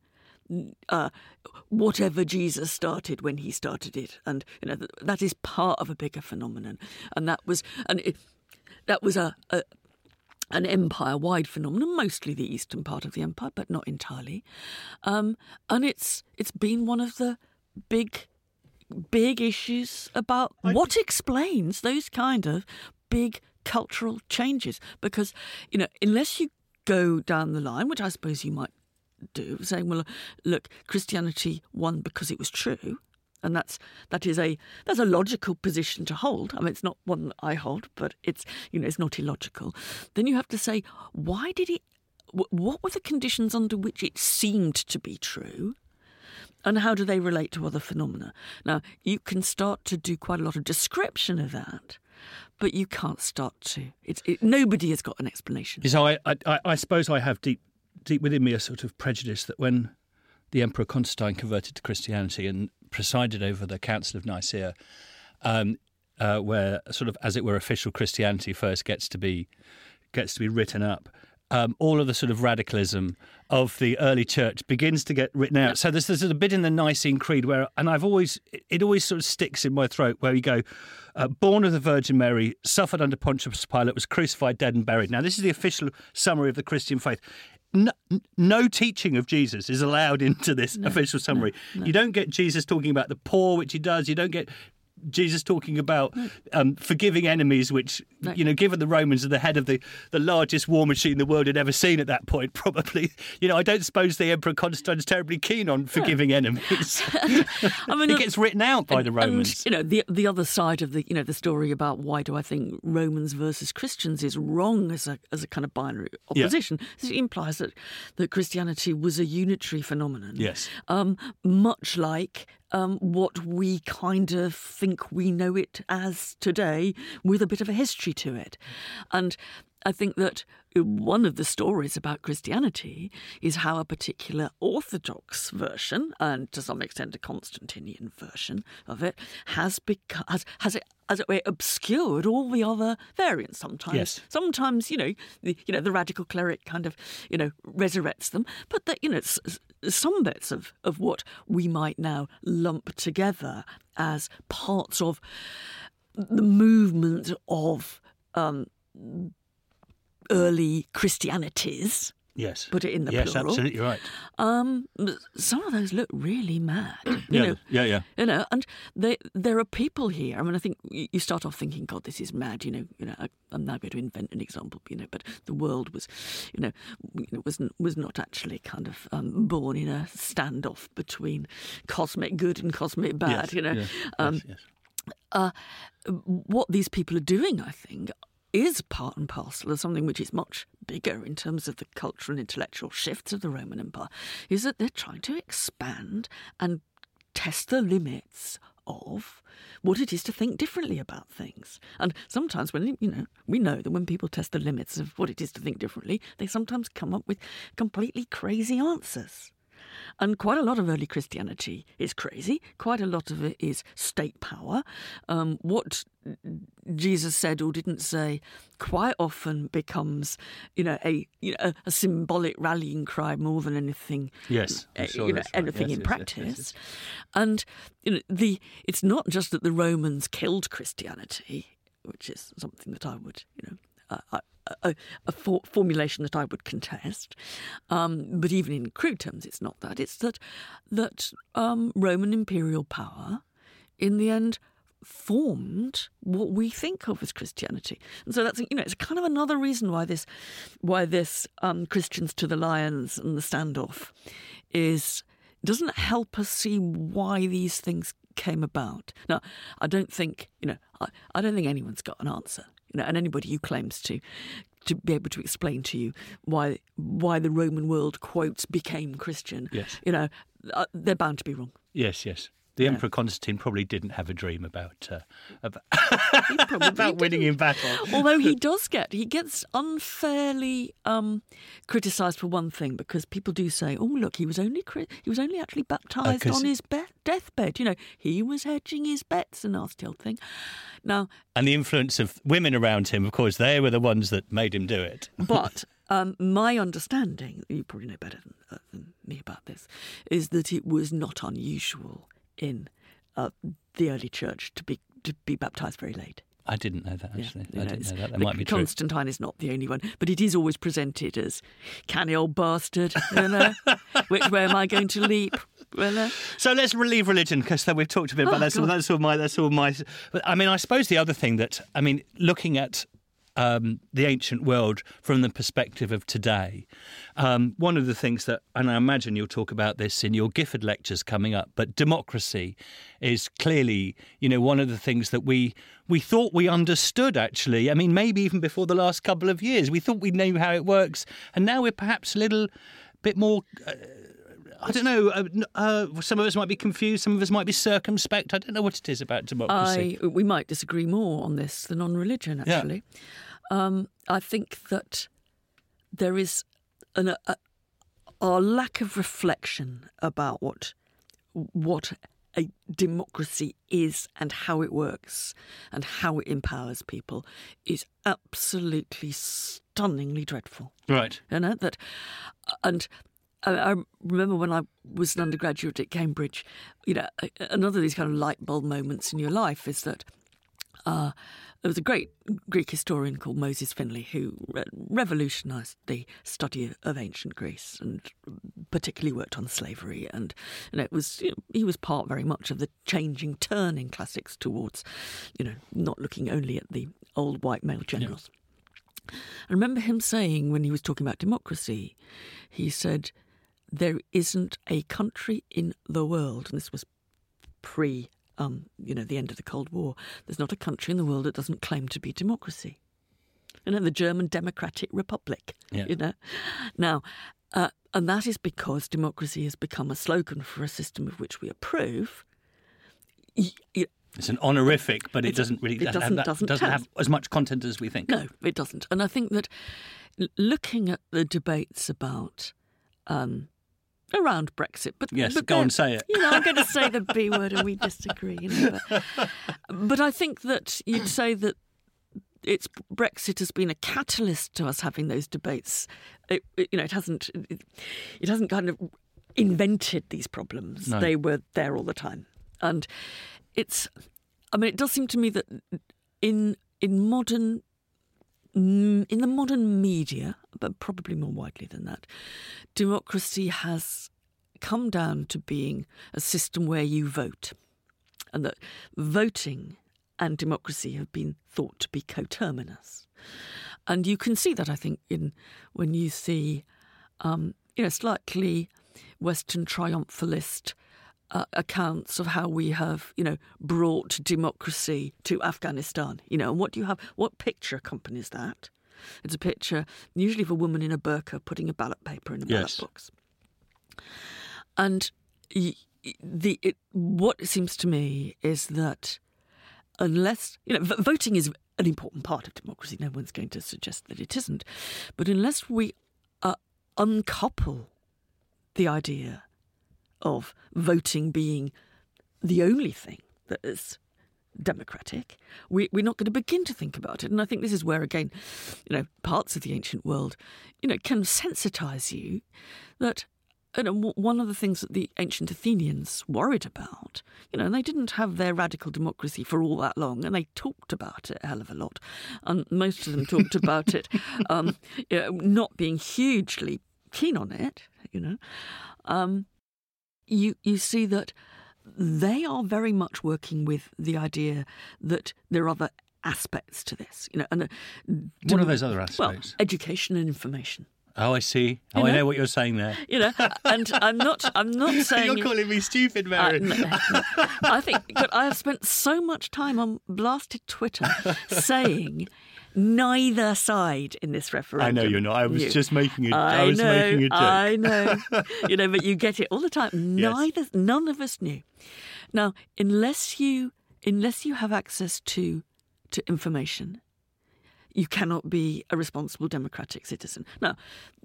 uh, whatever Jesus started when he started it, and you know th- that is part of a bigger phenomenon, and that was and it, that was a, a an empire-wide phenomenon, mostly the eastern part of the empire, but not entirely, um, and it's it's been one of the big big issues about what explains those kind of big cultural changes. Because, you know, unless you go down the line, which I suppose you might do, saying, well, look, Christianity won because it was true. And that's that is a that's a logical position to hold. I mean, it's not one I hold, but it's you know it's not illogical. Then you have to say, why did it? What were the conditions under which it seemed to be true? and how do they relate to other phenomena? Now, you can start to do quite a lot of description of that, but you can't start to. It, nobody has got an explanation. So I, I, I suppose I have deep, deep within me a sort of prejudice that when the Emperor Constantine converted to Christianity and presided over the Council of Nicaea, um, uh, where sort of, as it were, official Christianity first gets to be gets to be written up. Um, all of the sort of radicalism of the early church begins to get written out. So there's, there's a bit in the Nicene Creed where, and I've always, it always sort of sticks in my throat where you go, uh, born of the Virgin Mary, suffered under Pontius Pilate, was crucified, dead, and buried. Now, this is the official summary of the Christian faith. No, no teaching of Jesus is allowed into this official summary. You don't get Jesus talking about the poor, which he does. You don't get Jesus talking about um, forgiving enemies, which No. you know, given the Romans are the head of the, the largest war machine the world had ever seen at that point, probably. You know, I don't suppose the Emperor Constantine's terribly keen on forgiving enemies. I mean, it gets written out by the Romans. And, you know, the the other side of the you know the story about why do I think Romans versus Christians is wrong as a as a kind of binary Yeah. opposition. It implies that that Christianity was a unitary phenomenon. Yes. um, much like um, what we kind of think we know it as today, with a bit of a history to it. And I think that one of the stories about Christianity is how a particular Orthodox version, and to some extent a Constantinian version of it, has become has, has it as it were obscured all the other variants. Sometimes, Yes. sometimes you know, the, you know, the radical cleric kind of you know resurrects them, but that you know, some bits of of what we might now lump together as parts of the movement of um, early Christianities. Yes. Put it in the yes, plural. absolutely right. Um, some of those look really mad. You Yeah, know, yeah, yeah. you know, and they, there are people here. I mean, I think you start off thinking, "God, this is mad." You know, you know. I, I'm now going to invent an example. You know, but the world was, you know, was was not actually kind of um, born in a standoff between cosmic good and cosmic bad. Yes, you know, yes, um, yes, yes. uh, what these people are doing, I think, is part and parcel of something which is much bigger in terms of the cultural and intellectual shifts of the Roman Empire, is that they're trying to expand and test the limits of what it is to think differently about things. And sometimes when you know, we know that when people test the limits of what it is to think differently, they sometimes come up with completely crazy answers. And quite a lot of early Christianity is crazy. Quite a lot of it is state power. Um, what Jesus said or didn't say quite often becomes, you know, a you know a, symbolic rallying cry more than anything. Yes, uh, sure you know, right. anything Yes, in yes, practice. yes. And you know, the it's not just that the Romans killed Christianity, which is something that I would, you know, a, a, a for, formulation that I would contest. Um, but even in crude terms, it's not that. It's that that um, Roman imperial power, in the end, formed what we think of as Christianity. And so that's you know it's kind of another reason why this why this um, Christians to the lions and the standoff is doesn't help us see why these things came about. Now, I don't think you know. I, I don't think anyone's got an answer. You know, and anybody who claims to to be able to explain to you why why the Roman world quotes became Christian. Yes. You know, uh, they're bound to be wrong. Yes, yes. The Emperor Constantine probably didn't have a dream about uh, about, about winning in battle. Although he does get he gets unfairly um, criticised for one thing because people do say, "Oh, look, he was only he was only actually baptised 'cause- on his be- deathbed." You know, he was hedging his bets, a nasty old thing. Now, And the influence of women around him, of course, they were the ones that made him do it. but um, my understanding, you probably know better than, uh, than me about this, is that it was not unusual in uh, the early church to be to be baptised very late. I didn't know that actually. you I know, didn't know that. That might be true. Constantine is not the only one, but it is always presented as canny old bastard. You know, which way am I going to leap? Well, So let's leave religion because we've talked a bit about Oh, that. So that's all my. That's all my. I mean, I suppose the other thing that I mean, looking at um, the ancient world from the perspective of today, um, one of the things that, and I imagine you'll talk about this in your Gifford lectures coming up, but democracy is clearly, you know, one of the things that we we thought we understood. Actually, I mean, maybe even before the last couple of years, we thought we knew how it works, and now we're perhaps a little bit more I don't know. Uh, uh, some of us might be confused. Some of us might be circumspect. I don't know what it is about democracy. I we might disagree more on this than on religion. Yeah. Um, I think that there is an, a, lack of reflection about what what a democracy is and how it works and how it empowers people is absolutely stunningly dreadful. right. You know that, and I, I remember when I was an undergraduate at Cambridge. You know, another of these kind of light bulb moments in your life is that uh, there was a great Greek historian called Moses Finley who re- revolutionised the study of, ancient Greece and particularly worked on slavery. And know, it was you know, he was part very much of the changing turn in classics towards, you know, not looking only at the old white male generals. I remember him saying when he was talking about democracy, he said, "There isn't a country in the world," and this was pre, um, you know, the end of the Cold War. There's not a country in the world that doesn't claim to be democracy. You know, the German Democratic Republic. Yeah. You know, now, uh, and that is because democracy has become a slogan for a system of which we approve. Y- y- It's an honorific, but it It's- doesn't really it have, doesn't- that, doesn't doesn't have- have as much content as we think. No, it doesn't. And I think that looking at the debates about um, around Brexit, but Yes, but go and say it. You know, I'm going to say the B word, and we disagree. You know, but, but I think that you'd say that it's Brexit has been a catalyst to us having those debates. It, it- you know, it hasn't. It, it hasn't kind of invented these problems. No. They were there all the time, and it's. I mean, it does seem to me that in in modern in the modern media, but probably more widely than that, democracy has come down to being a system where you vote, and that voting and democracy have been thought to be coterminous. And you can see that, I think, in when you see, um, you know, slightly Western triumphalist uh, accounts of how we have, you know, brought democracy to Afghanistan. You know, and what do you have? What picture accompanies that? It's a picture, usually of a woman in a burqa putting a ballot paper in a ballot Yes. box. And the it, what it seems to me is that unless you know, v- voting is an important part of democracy. No one's going to suggest that it isn't, but unless we uh, uncouple the idea of voting being the only thing that is democratic, we, we're not going to begin to think about it. And I think this is where, again, you know, parts of the ancient world, you know, can sensitize you that. W- one of the things that the ancient Athenians worried about, you know, and they didn't have their radical democracy for all that long, and they talked about it a hell of a lot. And most of them talked about it um, you know, not being hugely keen on it, you know. Um, you you see that they are very much working with the idea that there are other aspects to this, you know. And uh, What are those other aspects? Well, education and information. Oh, I see. Oh, You I know? know what you're saying there. You know, and I'm not. I'm not saying. You're calling me stupid, Mary. no. I think, but I have spent so much time on blasted Twitter saying neither side in this referendum. I know you're not. I was knew. just making a. I I was know, making a joke. I know. you know, but you get it all the time. Yes. Neither, none of us knew. Now, unless you, unless you have access to, to information, you cannot be a responsible democratic citizen. Now,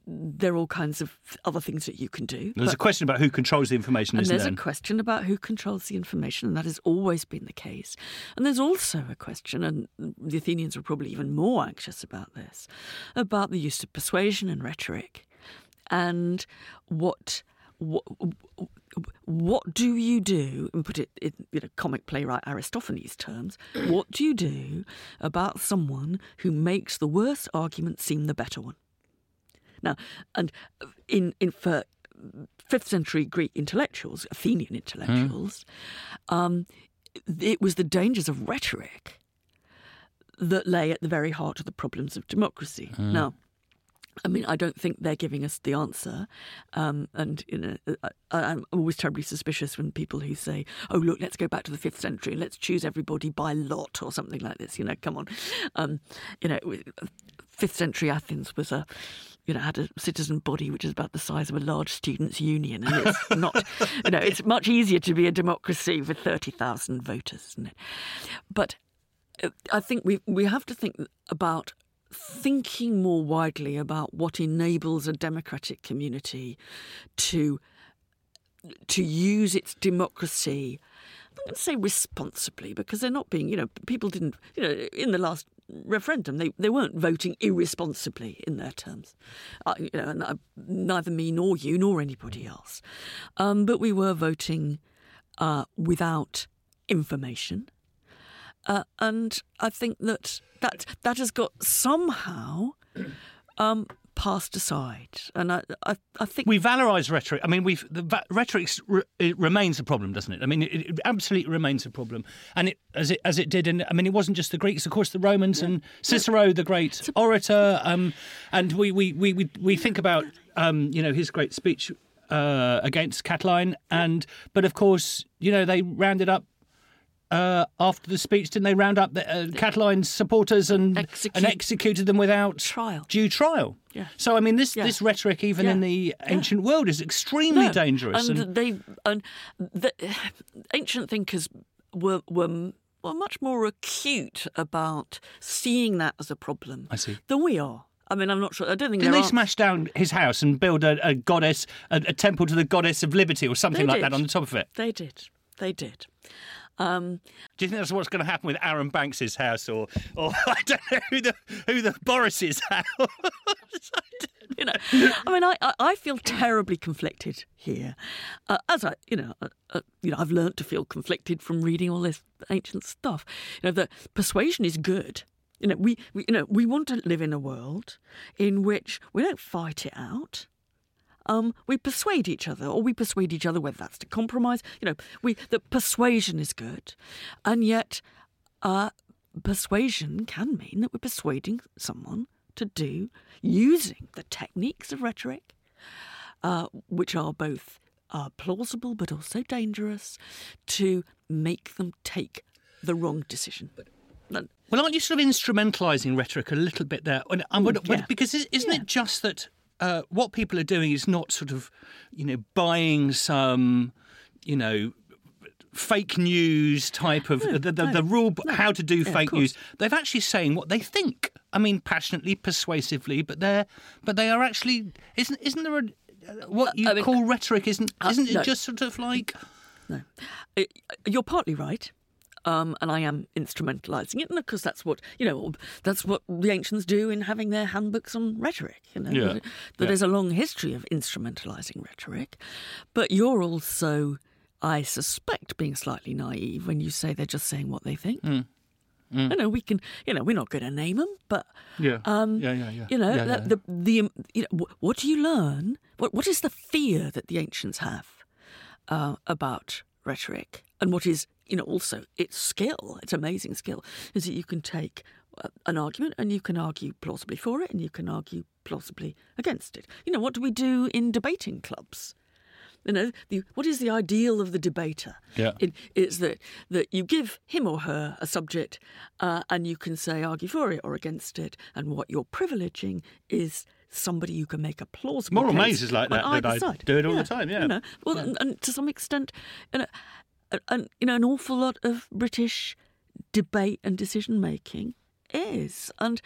there are all kinds of other things that you can do. There's but- a question about who controls the information, and there's there? a question about who controls the information, and that has always been the case. And there's also a question, and the Athenians were probably even more anxious about this, about the use of persuasion and rhetoric, and what what what do you do, and put it in you know, comic playwright Aristophanes terms, what do you do about someone who makes the worst argument seem the better one? Now, and in, in for fifth century Greek intellectuals, Athenian intellectuals, um, it was the dangers of rhetoric that lay at the very heart of the problems of democracy. Now, I mean, I don't think they're giving us the answer, um, and you know, I, I'm always terribly suspicious when people who say, "Oh, look, let's go back to the fifth century and let's choose everybody by lot" or something like this. You know, come on, um, you know, fifth century Athens was a you know, had a citizen body which is about the size of a large students' union, and it's not, you know, it's much easier to be a democracy with thirty thousand voters, isn't it? But uh, I think we we have to think about thinking more widely about what enables a democratic community to to use its democracy. I'm going to say responsibly because they're not being, you know, people didn't, you know, in the last referendum they, they weren't voting irresponsibly in their terms, uh, you know, and uh, neither me nor you nor anybody else, um, but we were voting uh, without information. Uh, and I think that, that that has got somehow um, passed aside. And I, I, I think we valorise rhetoric. I mean, we've the va- rhetoric re- remains a problem, doesn't it? I mean, it, it absolutely remains a problem, and it as it as it did. In, I mean, it wasn't just the Greeks, of course, the Romans and Cicero, the great orator. Um, and we we, we, we we think about um, you know his great speech uh, against Catiline, and but of course, you know they rounded up. Uh, after the speech, didn't they round up the, uh, Catiline's supporters and and executed them without Trial. due trial? Yeah. So I mean, this Yeah. this rhetoric, even in the ancient world, is extremely No, dangerous. And, they and the ancient thinkers were were were much more acute about seeing that as a problem I see. than we are. I mean, I'm not sure. I don't think Didn't they are. smash down his house and build a, a goddess, a, a temple to the goddess of liberty, or something They like that on the top of it? They did. They did. Um, Do you think that's what's going to happen with Arron Banks's house, or, or I don't know who the who the Boris's house? you know, I mean, I, I, I feel terribly conflicted here, uh, as I, you know, uh, uh, you know, I've learnt to feel conflicted from reading all this ancient stuff. You know, the persuasion is good. You know, we, we, you know, we want to live in a world in which we don't fight it out. Um, we persuade each other, or we persuade each other, whether that's to compromise. You know, we that persuasion is good, and yet, uh, persuasion can mean that we're persuading someone to do using the techniques of rhetoric, uh, which are both uh, plausible but also dangerous, to make them take the wrong decision. Well, aren't you sort of instrumentalising rhetoric a little bit there? And, and yeah. Because is- isn't it just that uh, what people are doing is not sort of, you know, buying some, you know, fake news type of the, the, the rule b- how to do Yeah, fake news. They're actually saying what they think. I mean, passionately, persuasively, but they're but they are actually isn't isn't there a what you I mean- call rhetoric? Isn't isn't no. it just sort of like No, Uh, you're partly right. Um, and I am instrumentalising it, and of course that's what you know. That's what the ancients do in having their handbooks on rhetoric. You know, Yeah. that, that there's a long history of instrumentalising rhetoric, but you're also, I suspect, being slightly naive when you say they're just saying what they think. Mm. You know, we can. You know, we're not going to name them, but yeah um, yeah yeah yeah you know, yeah, the, yeah. the the you know, what do you learn? What what is the fear that the ancients have uh, about rhetoric, and what is you know also its skill? Its amazing skill is that you can take uh, an argument and you can argue plausibly for it, and you can argue plausibly against it. You know, what do we do in debating clubs? You know, the, what is the ideal of the debater? Yeah. It, it's that, that you give him or her a subject uh, and you can say, argue for it or against it. And what you're privileging is somebody you can make a plausible Moral case maze is like that, that I side. do it all the time, yeah. You know, well, Yeah. and, and to some extent, you know, and, you know, an awful lot of British debate and decision making is, and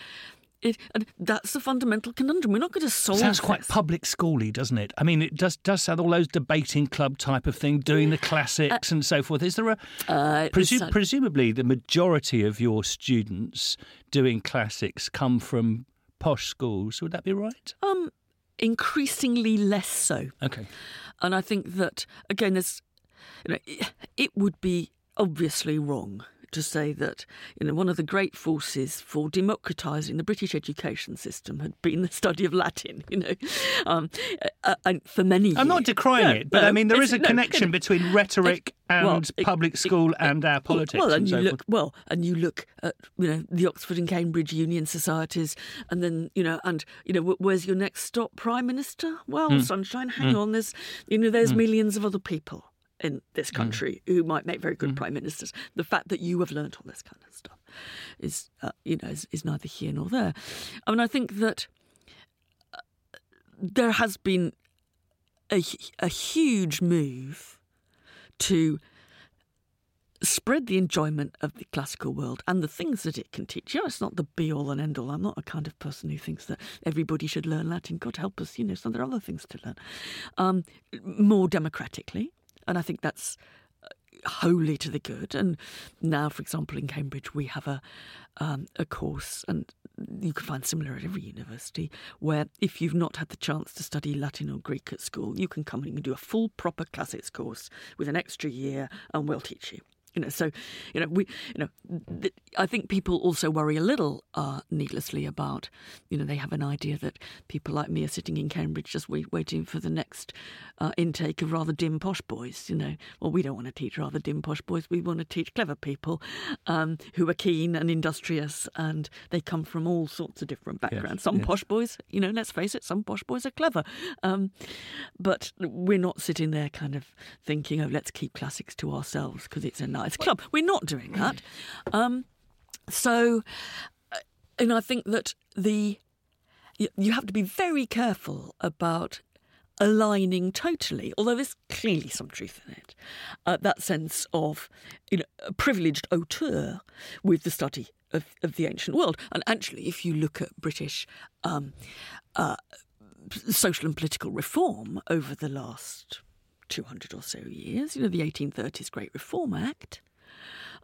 it, and that's the fundamental conundrum. We're not going to solve. Sounds quite public schooly, doesn't it? I mean, it does does sound all those debating club type of thing, doing the classics and so forth. Is there a Uh, presu- it's- presumably the majority of your students doing classics come from posh schools? Would that be right? um, increasingly less so. Okay. And I think that again, there's, you know, it, it would be obviously wrong to say that you know one of the great forces for democratising the British education system had been the study of Latin. You know, um, uh, and for many. I'm not decrying No, it, but no, I mean there is a no, connection you between rhetoric and well, it- public school and our politics. Well, and, and you so look forth. well, and you look at you know the Oxford and Cambridge Union societies, and then you know, and you know, where's your next stop, Prime Minister? Well, Hmm. sunshine, hang on. There's you know, there's millions of other people in this country who might make very good prime ministers. The fact that you have learnt all this kind of stuff is, uh, you know, is, is neither here nor there. I mean, I think that uh, there has been a, a huge move to spread the enjoyment of the classical world and the things that it can teach. You know, it's not the be all and end all. I'm not a kind of person who thinks that everybody should learn Latin. God help us, you know, so there are other things to learn. Um, more democratically. And I think that's uh, wholly to the good. And now, for example, in Cambridge, we have a um, a course, and you can find similar at every university, where if you've not had the chance to study Latin or Greek at school, you can come and you can do a full proper classics course with an extra year, and we'll teach you. You know, so you know we, you know, th- I think people also worry a little uh, needlessly about, you know, they have an idea that people like me are sitting in Cambridge just wait, waiting for the next uh, intake of rather dim posh boys. You know, well, we don't want to teach rather dim posh boys. We want to teach clever people um, who are keen and industrious, and they come from all sorts of different backgrounds. some yes. posh boys, you know, let's face it, some posh boys are clever, um, but we're not sitting there kind of thinking, oh, let's keep classics to ourselves because it's a nice club. We're not doing that. Um, so, uh, and I think that the you, have to be very careful about aligning totally, although there's clearly some truth in it, uh, that sense of you know, a privileged auteur with the study of, of the ancient world. And actually, if you look at British um, uh, social and political reform over the last 200 or so years, you know, the 1830s Great Reform Act,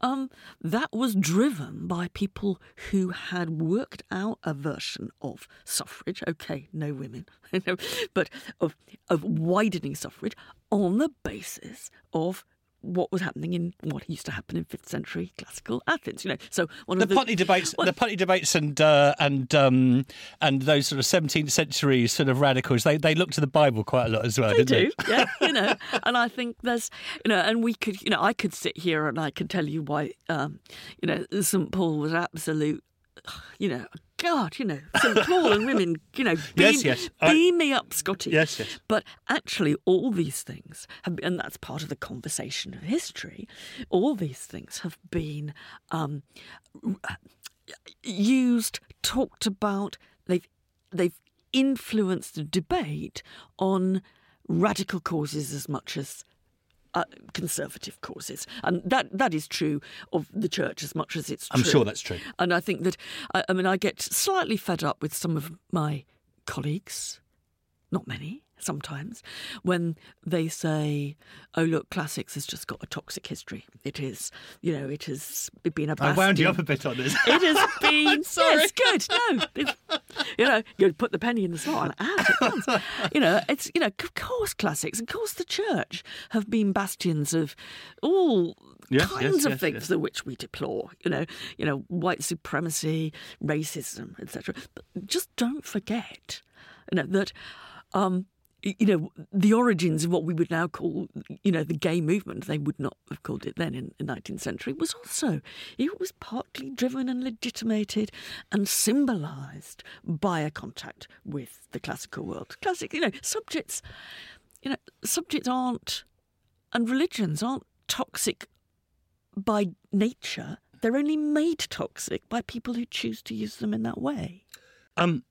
um, that was driven by people who had worked out a version of suffrage. Okay, no women, but of of widening suffrage on the basis of what was happening in what used to happen in fifth century classical Athens. You know, so one the of the Putney debates, well- the Putney debates, and uh, and um, and those sort of 17th century sort of radicals, they they look to the Bible quite a lot as well, They didn't do, yeah, you know. And I think there's, you know, and we could, you know, I could sit here and I could tell you why, um, you know, St Paul was absolute, you know, God, you know, St Paul and women, you know, beam, Yes, yes. I- beam me up, Scotty. Yes, yes. But actually, all these things have, been, and that's part of the conversation of history. All these things have been um, used, talked about. They've they've influenced the debate on radical causes as much as uh, conservative causes, and that that is true of the church as much as it's. I'm true. sure that's true. And I think that I, I mean I get slightly fed up with some of my colleagues, not many sometimes, when they say, "Oh look, classics has just got a toxic history. It is, you know, it has been a." I Bastion. wound you up a bit on this. It has been. sorry. Yes, good. No, it's, you know, you put the penny in the slot and out it comes. You know, it's you know, of course, classics, of course, the church have been bastions of all Yes, kinds yes, of yes, things that which we deplore. You know, you know, white supremacy, racism, etc. But just don't forget, you know, that. Um, you know, the origins of what we would now call, you know, the gay movement, they would not have called it then in the 19th century, was also, it was partly driven and legitimated and symbolised by a contact with the classical world. Classic, you know, subjects, you know, subjects aren't, and religions aren't toxic by nature. They're only made toxic by people who choose to use them in that way. Um,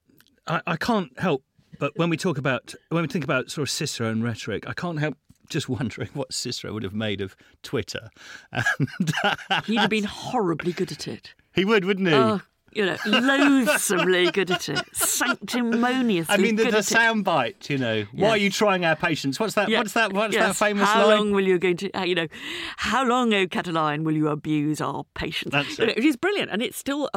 I, I can't help but when we talk about when we think about sort of Cicero and rhetoric, I can't help just wondering what Cicero would have made of Twitter. And He'd have been horribly good at it. he would, wouldn't he? Oh, you know, loathsomely good at it. Sanctimoniously I mean, the, good the at it. sound bite, you know. Why are you trying our patience? What's that? Yeah. What's that? What's that Yes. famous how line? long will you going to, uh, you know, how long, O Catiline, will you abuse our patience? That's it. it is brilliant, and it still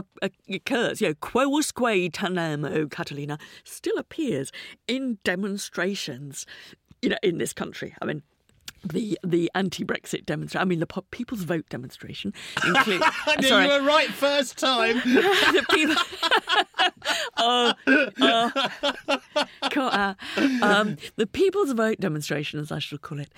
occurs. You know, quousque tandem, O Catilina, still appears in demonstrations, you know, in this country. I mean. The the anti-Brexit demonstration. I mean, the po- People's Vote demonstration. Include, I sorry, you were right first time. the people. Co- uh, um, the People's Vote demonstration, as I shall call it,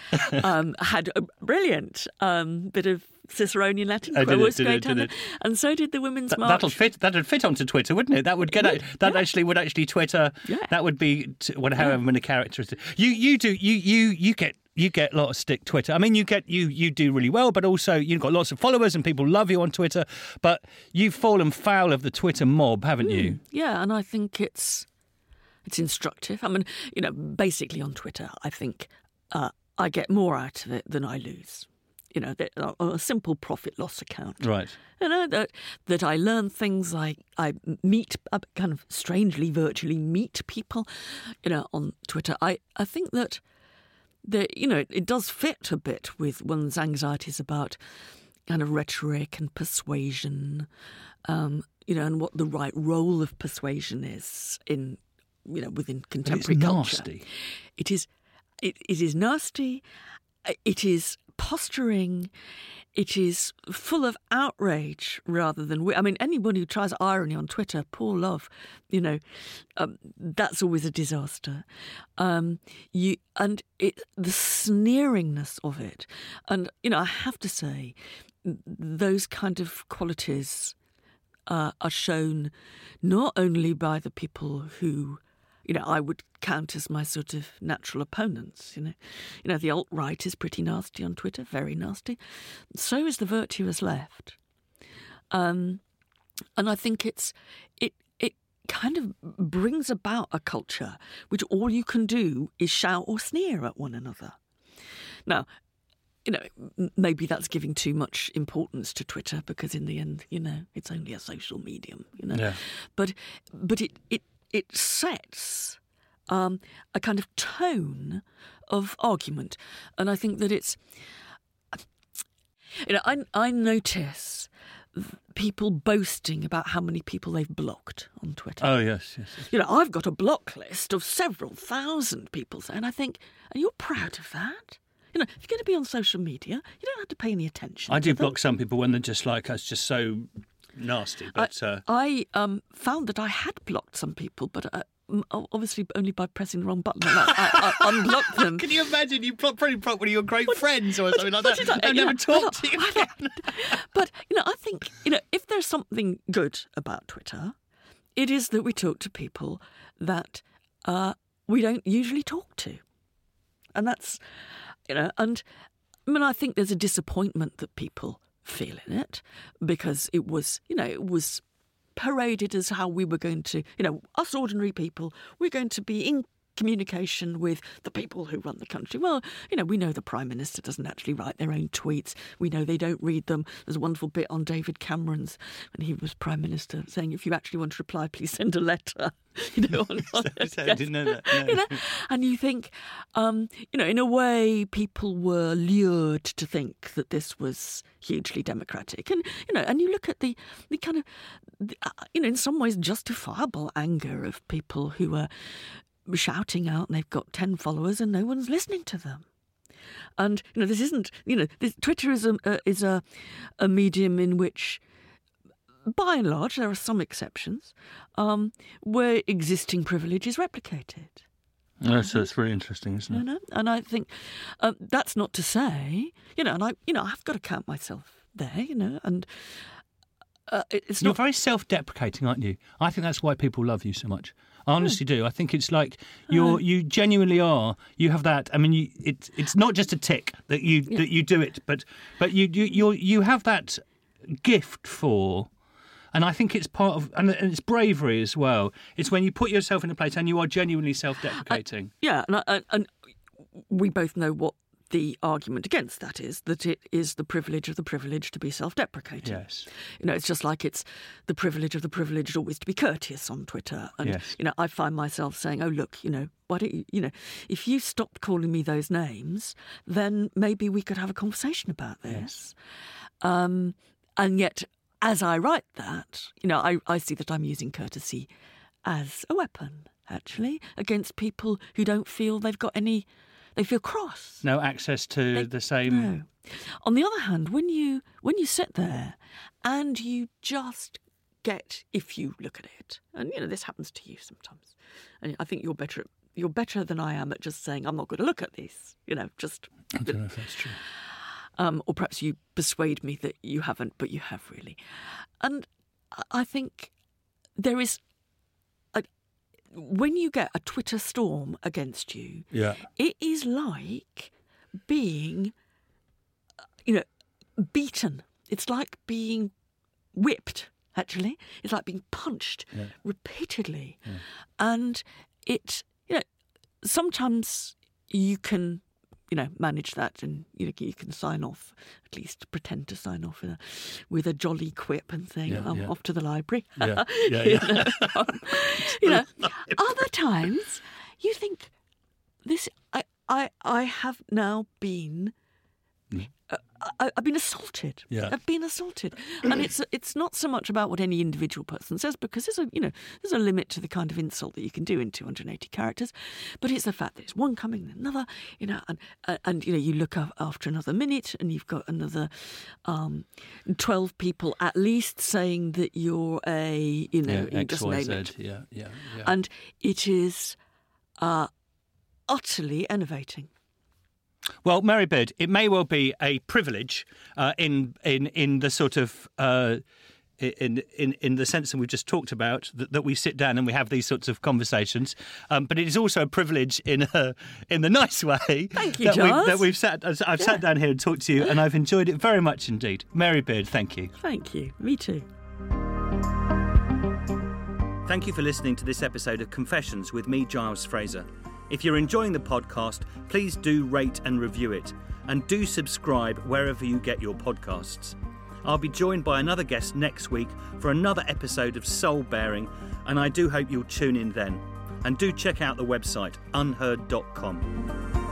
um, had a brilliant um, bit of Ciceronian Latin, Oh, did it, quousque did it, did it? and so did the Women's March. That'll fit. That'd fit onto Twitter, wouldn't it? That would get out. That actually would actually Twitter. Yeah. That would be t- what however many characters. You you do you you you get. You get a lot of stick Twitter. I mean, you get you you do really well, but also you've got lots of followers and people love you on Twitter. But you've fallen foul of the Twitter mob, haven't you? Hmm, yeah, and I think it's it's instructive. I mean, you know, basically on Twitter, I think uh, I get more out of it than I lose. You know, uh, on a simple profit loss account. Right. You know that that I learn things I I meet I kind of strangely virtually meet people, you know, on Twitter. I I think that the you know it does fit a bit with one's anxieties about kind of rhetoric and persuasion, um, you know, and what the right role of persuasion is in you know within But it's contemporary culture. nasty. It is, it, it is nasty. It is posturing. It is full of outrage rather than. I mean, anyone who tries irony on Twitter, poor love, you know, um, that's always a disaster. Um, you and it, the sneeringness of it, and you know, I have to say, those kind of qualities uh, are shown not only by the people who, you know, I would count as my sort of natural opponents. You know, you know, the alt right is pretty nasty on Twitter, very nasty. So is the virtuous left, um, and I think it's it it kind of brings about a culture which all you can do is shout or sneer at one another. Now, you know, maybe that's giving too much importance to Twitter because in the end, you know, it's only a social medium, you know. Yeah. But but it it it sets um, a kind of tone of argument, and I think that it's you know I I notice people boasting about how many people they've blocked on Twitter. Oh yes, yes. yes. You know, I've got a block list of several thousand people, and I think, are you're proud of that? You know, if you're going to be on social media, you don't have to pay any attention. I do block some people when they're just like us, just so nasty. But uh, I um, found that I had blocked some people, but uh, obviously only by pressing the wrong button. And I, I, I unblocked them. can you imagine you pro- probably blocked one of your great friends or something like that? I've never know, talked to you. but you know, I think you know if there's something good about Twitter, it is that we talk to people that uh, we don't usually talk to, and that's you know, and I mean, I think there's a disappointment that people feel in it because it was, you know, it was paraded as how we were going to, you know, us ordinary people, we're going to be in communication with the people who run the country. Well, you know, we know the Prime Minister doesn't actually write their own tweets. We know they don't read them. There's a wonderful bit on David Cameron's when he was Prime Minister saying, if you actually want to reply, please send a letter. You know, on, on, So I didn't know that. no. you know, and you think, um, you know, in a way, people were lured to think that this was hugely democratic, and you know, and you look at the the kind of, the, uh, you know, in some ways justifiable anger of people who are shouting out, and they've got ten followers, and no one's listening to them. And you know, this isn't, you know, this, Twitter is a uh, is a a medium in which by and large, there are some exceptions um, where existing privilege is replicated. Yeah, so it's really interesting, isn't it? You know? And I think um, that's not to say, you know, and I, you know, I've got to count myself there, you know, and uh, it's You're not. very self-deprecating, aren't you? I think that's why people love you so much. I honestly do. I think it's like you're you genuinely are. You have that. I mean, you, it's it's not just a tick that you that you do it, but but you you you you have that gift for. And I think it's part of, and it's bravery as well. It's when you put yourself in a place and you are genuinely self-deprecating. Yeah, and, I, and we both know what the argument against that is that it is the privilege of the privileged to be self-deprecating. Yes. You know, it's just like it's the privilege of the privileged always to be courteous on Twitter. And Yes. you know, I find myself saying, "Oh, look, you know, why don't you, you know, if you stopped calling me those names, then maybe we could have a conversation about this." Um, and yet, as I write that, you know, I, I see that I'm using courtesy as a weapon, actually, against people who don't feel they've got any, they feel cross. No access to the same. No. On the other hand, when you when you sit there and you just get, if you look at it, and you know this happens to you sometimes, and I think you're better at, you're better than I am at just saying I'm not going to look at this. You know, just I don't know if that's true. um, or perhaps you persuade me that you haven't, but you have really. And I- think there is, when you get a Twitter storm against you, Yeah. it is like being, uh, you know, beaten. It's like being whipped. Actually, it's like being punched repeatedly, and it, you know, sometimes you can, you know, manage that, and you know, you can sign off, at least pretend to sign off with a, with a jolly quip and saying, Yeah, "I'm yeah. off to the library." Yeah, yeah, You yeah. know, you know, other times you think this. I I I have now been. Uh, I, I've been assaulted. Yeah. I've been assaulted, and it's it's not so much about what any individual person says because there's a you know there's a limit to the kind of insult that you can do in 280 characters, but it's the fact that it's one coming and another, you know, and and, and you know you look up after another minute and you've got another um, 12 people at least saying that you're a you know Yeah, you X, just Y, name Z. it, Yeah, yeah, yeah. and it is uh, utterly enervating. Well, Mary Beard, it may well be a privilege uh, in in in the sort of. Uh, in, in in the sense that we've just talked about, that, that we sit down and we have these sorts of conversations, um, but it is also a privilege in a, in the nice way Thank you, that, we've, that we've sat. I've sat down here and talked to you, and I've enjoyed it very much indeed. Mary Beard, thank you. Thank you. Me too. Thank you for listening to this episode of Confessions with me, Giles Fraser. If you're enjoying the podcast, please do rate and review it, and do subscribe wherever you get your podcasts. I'll be joined by another guest next week for another episode of Soul Bearing, and I do hope you'll tune in then. And do check out the website unherd.com.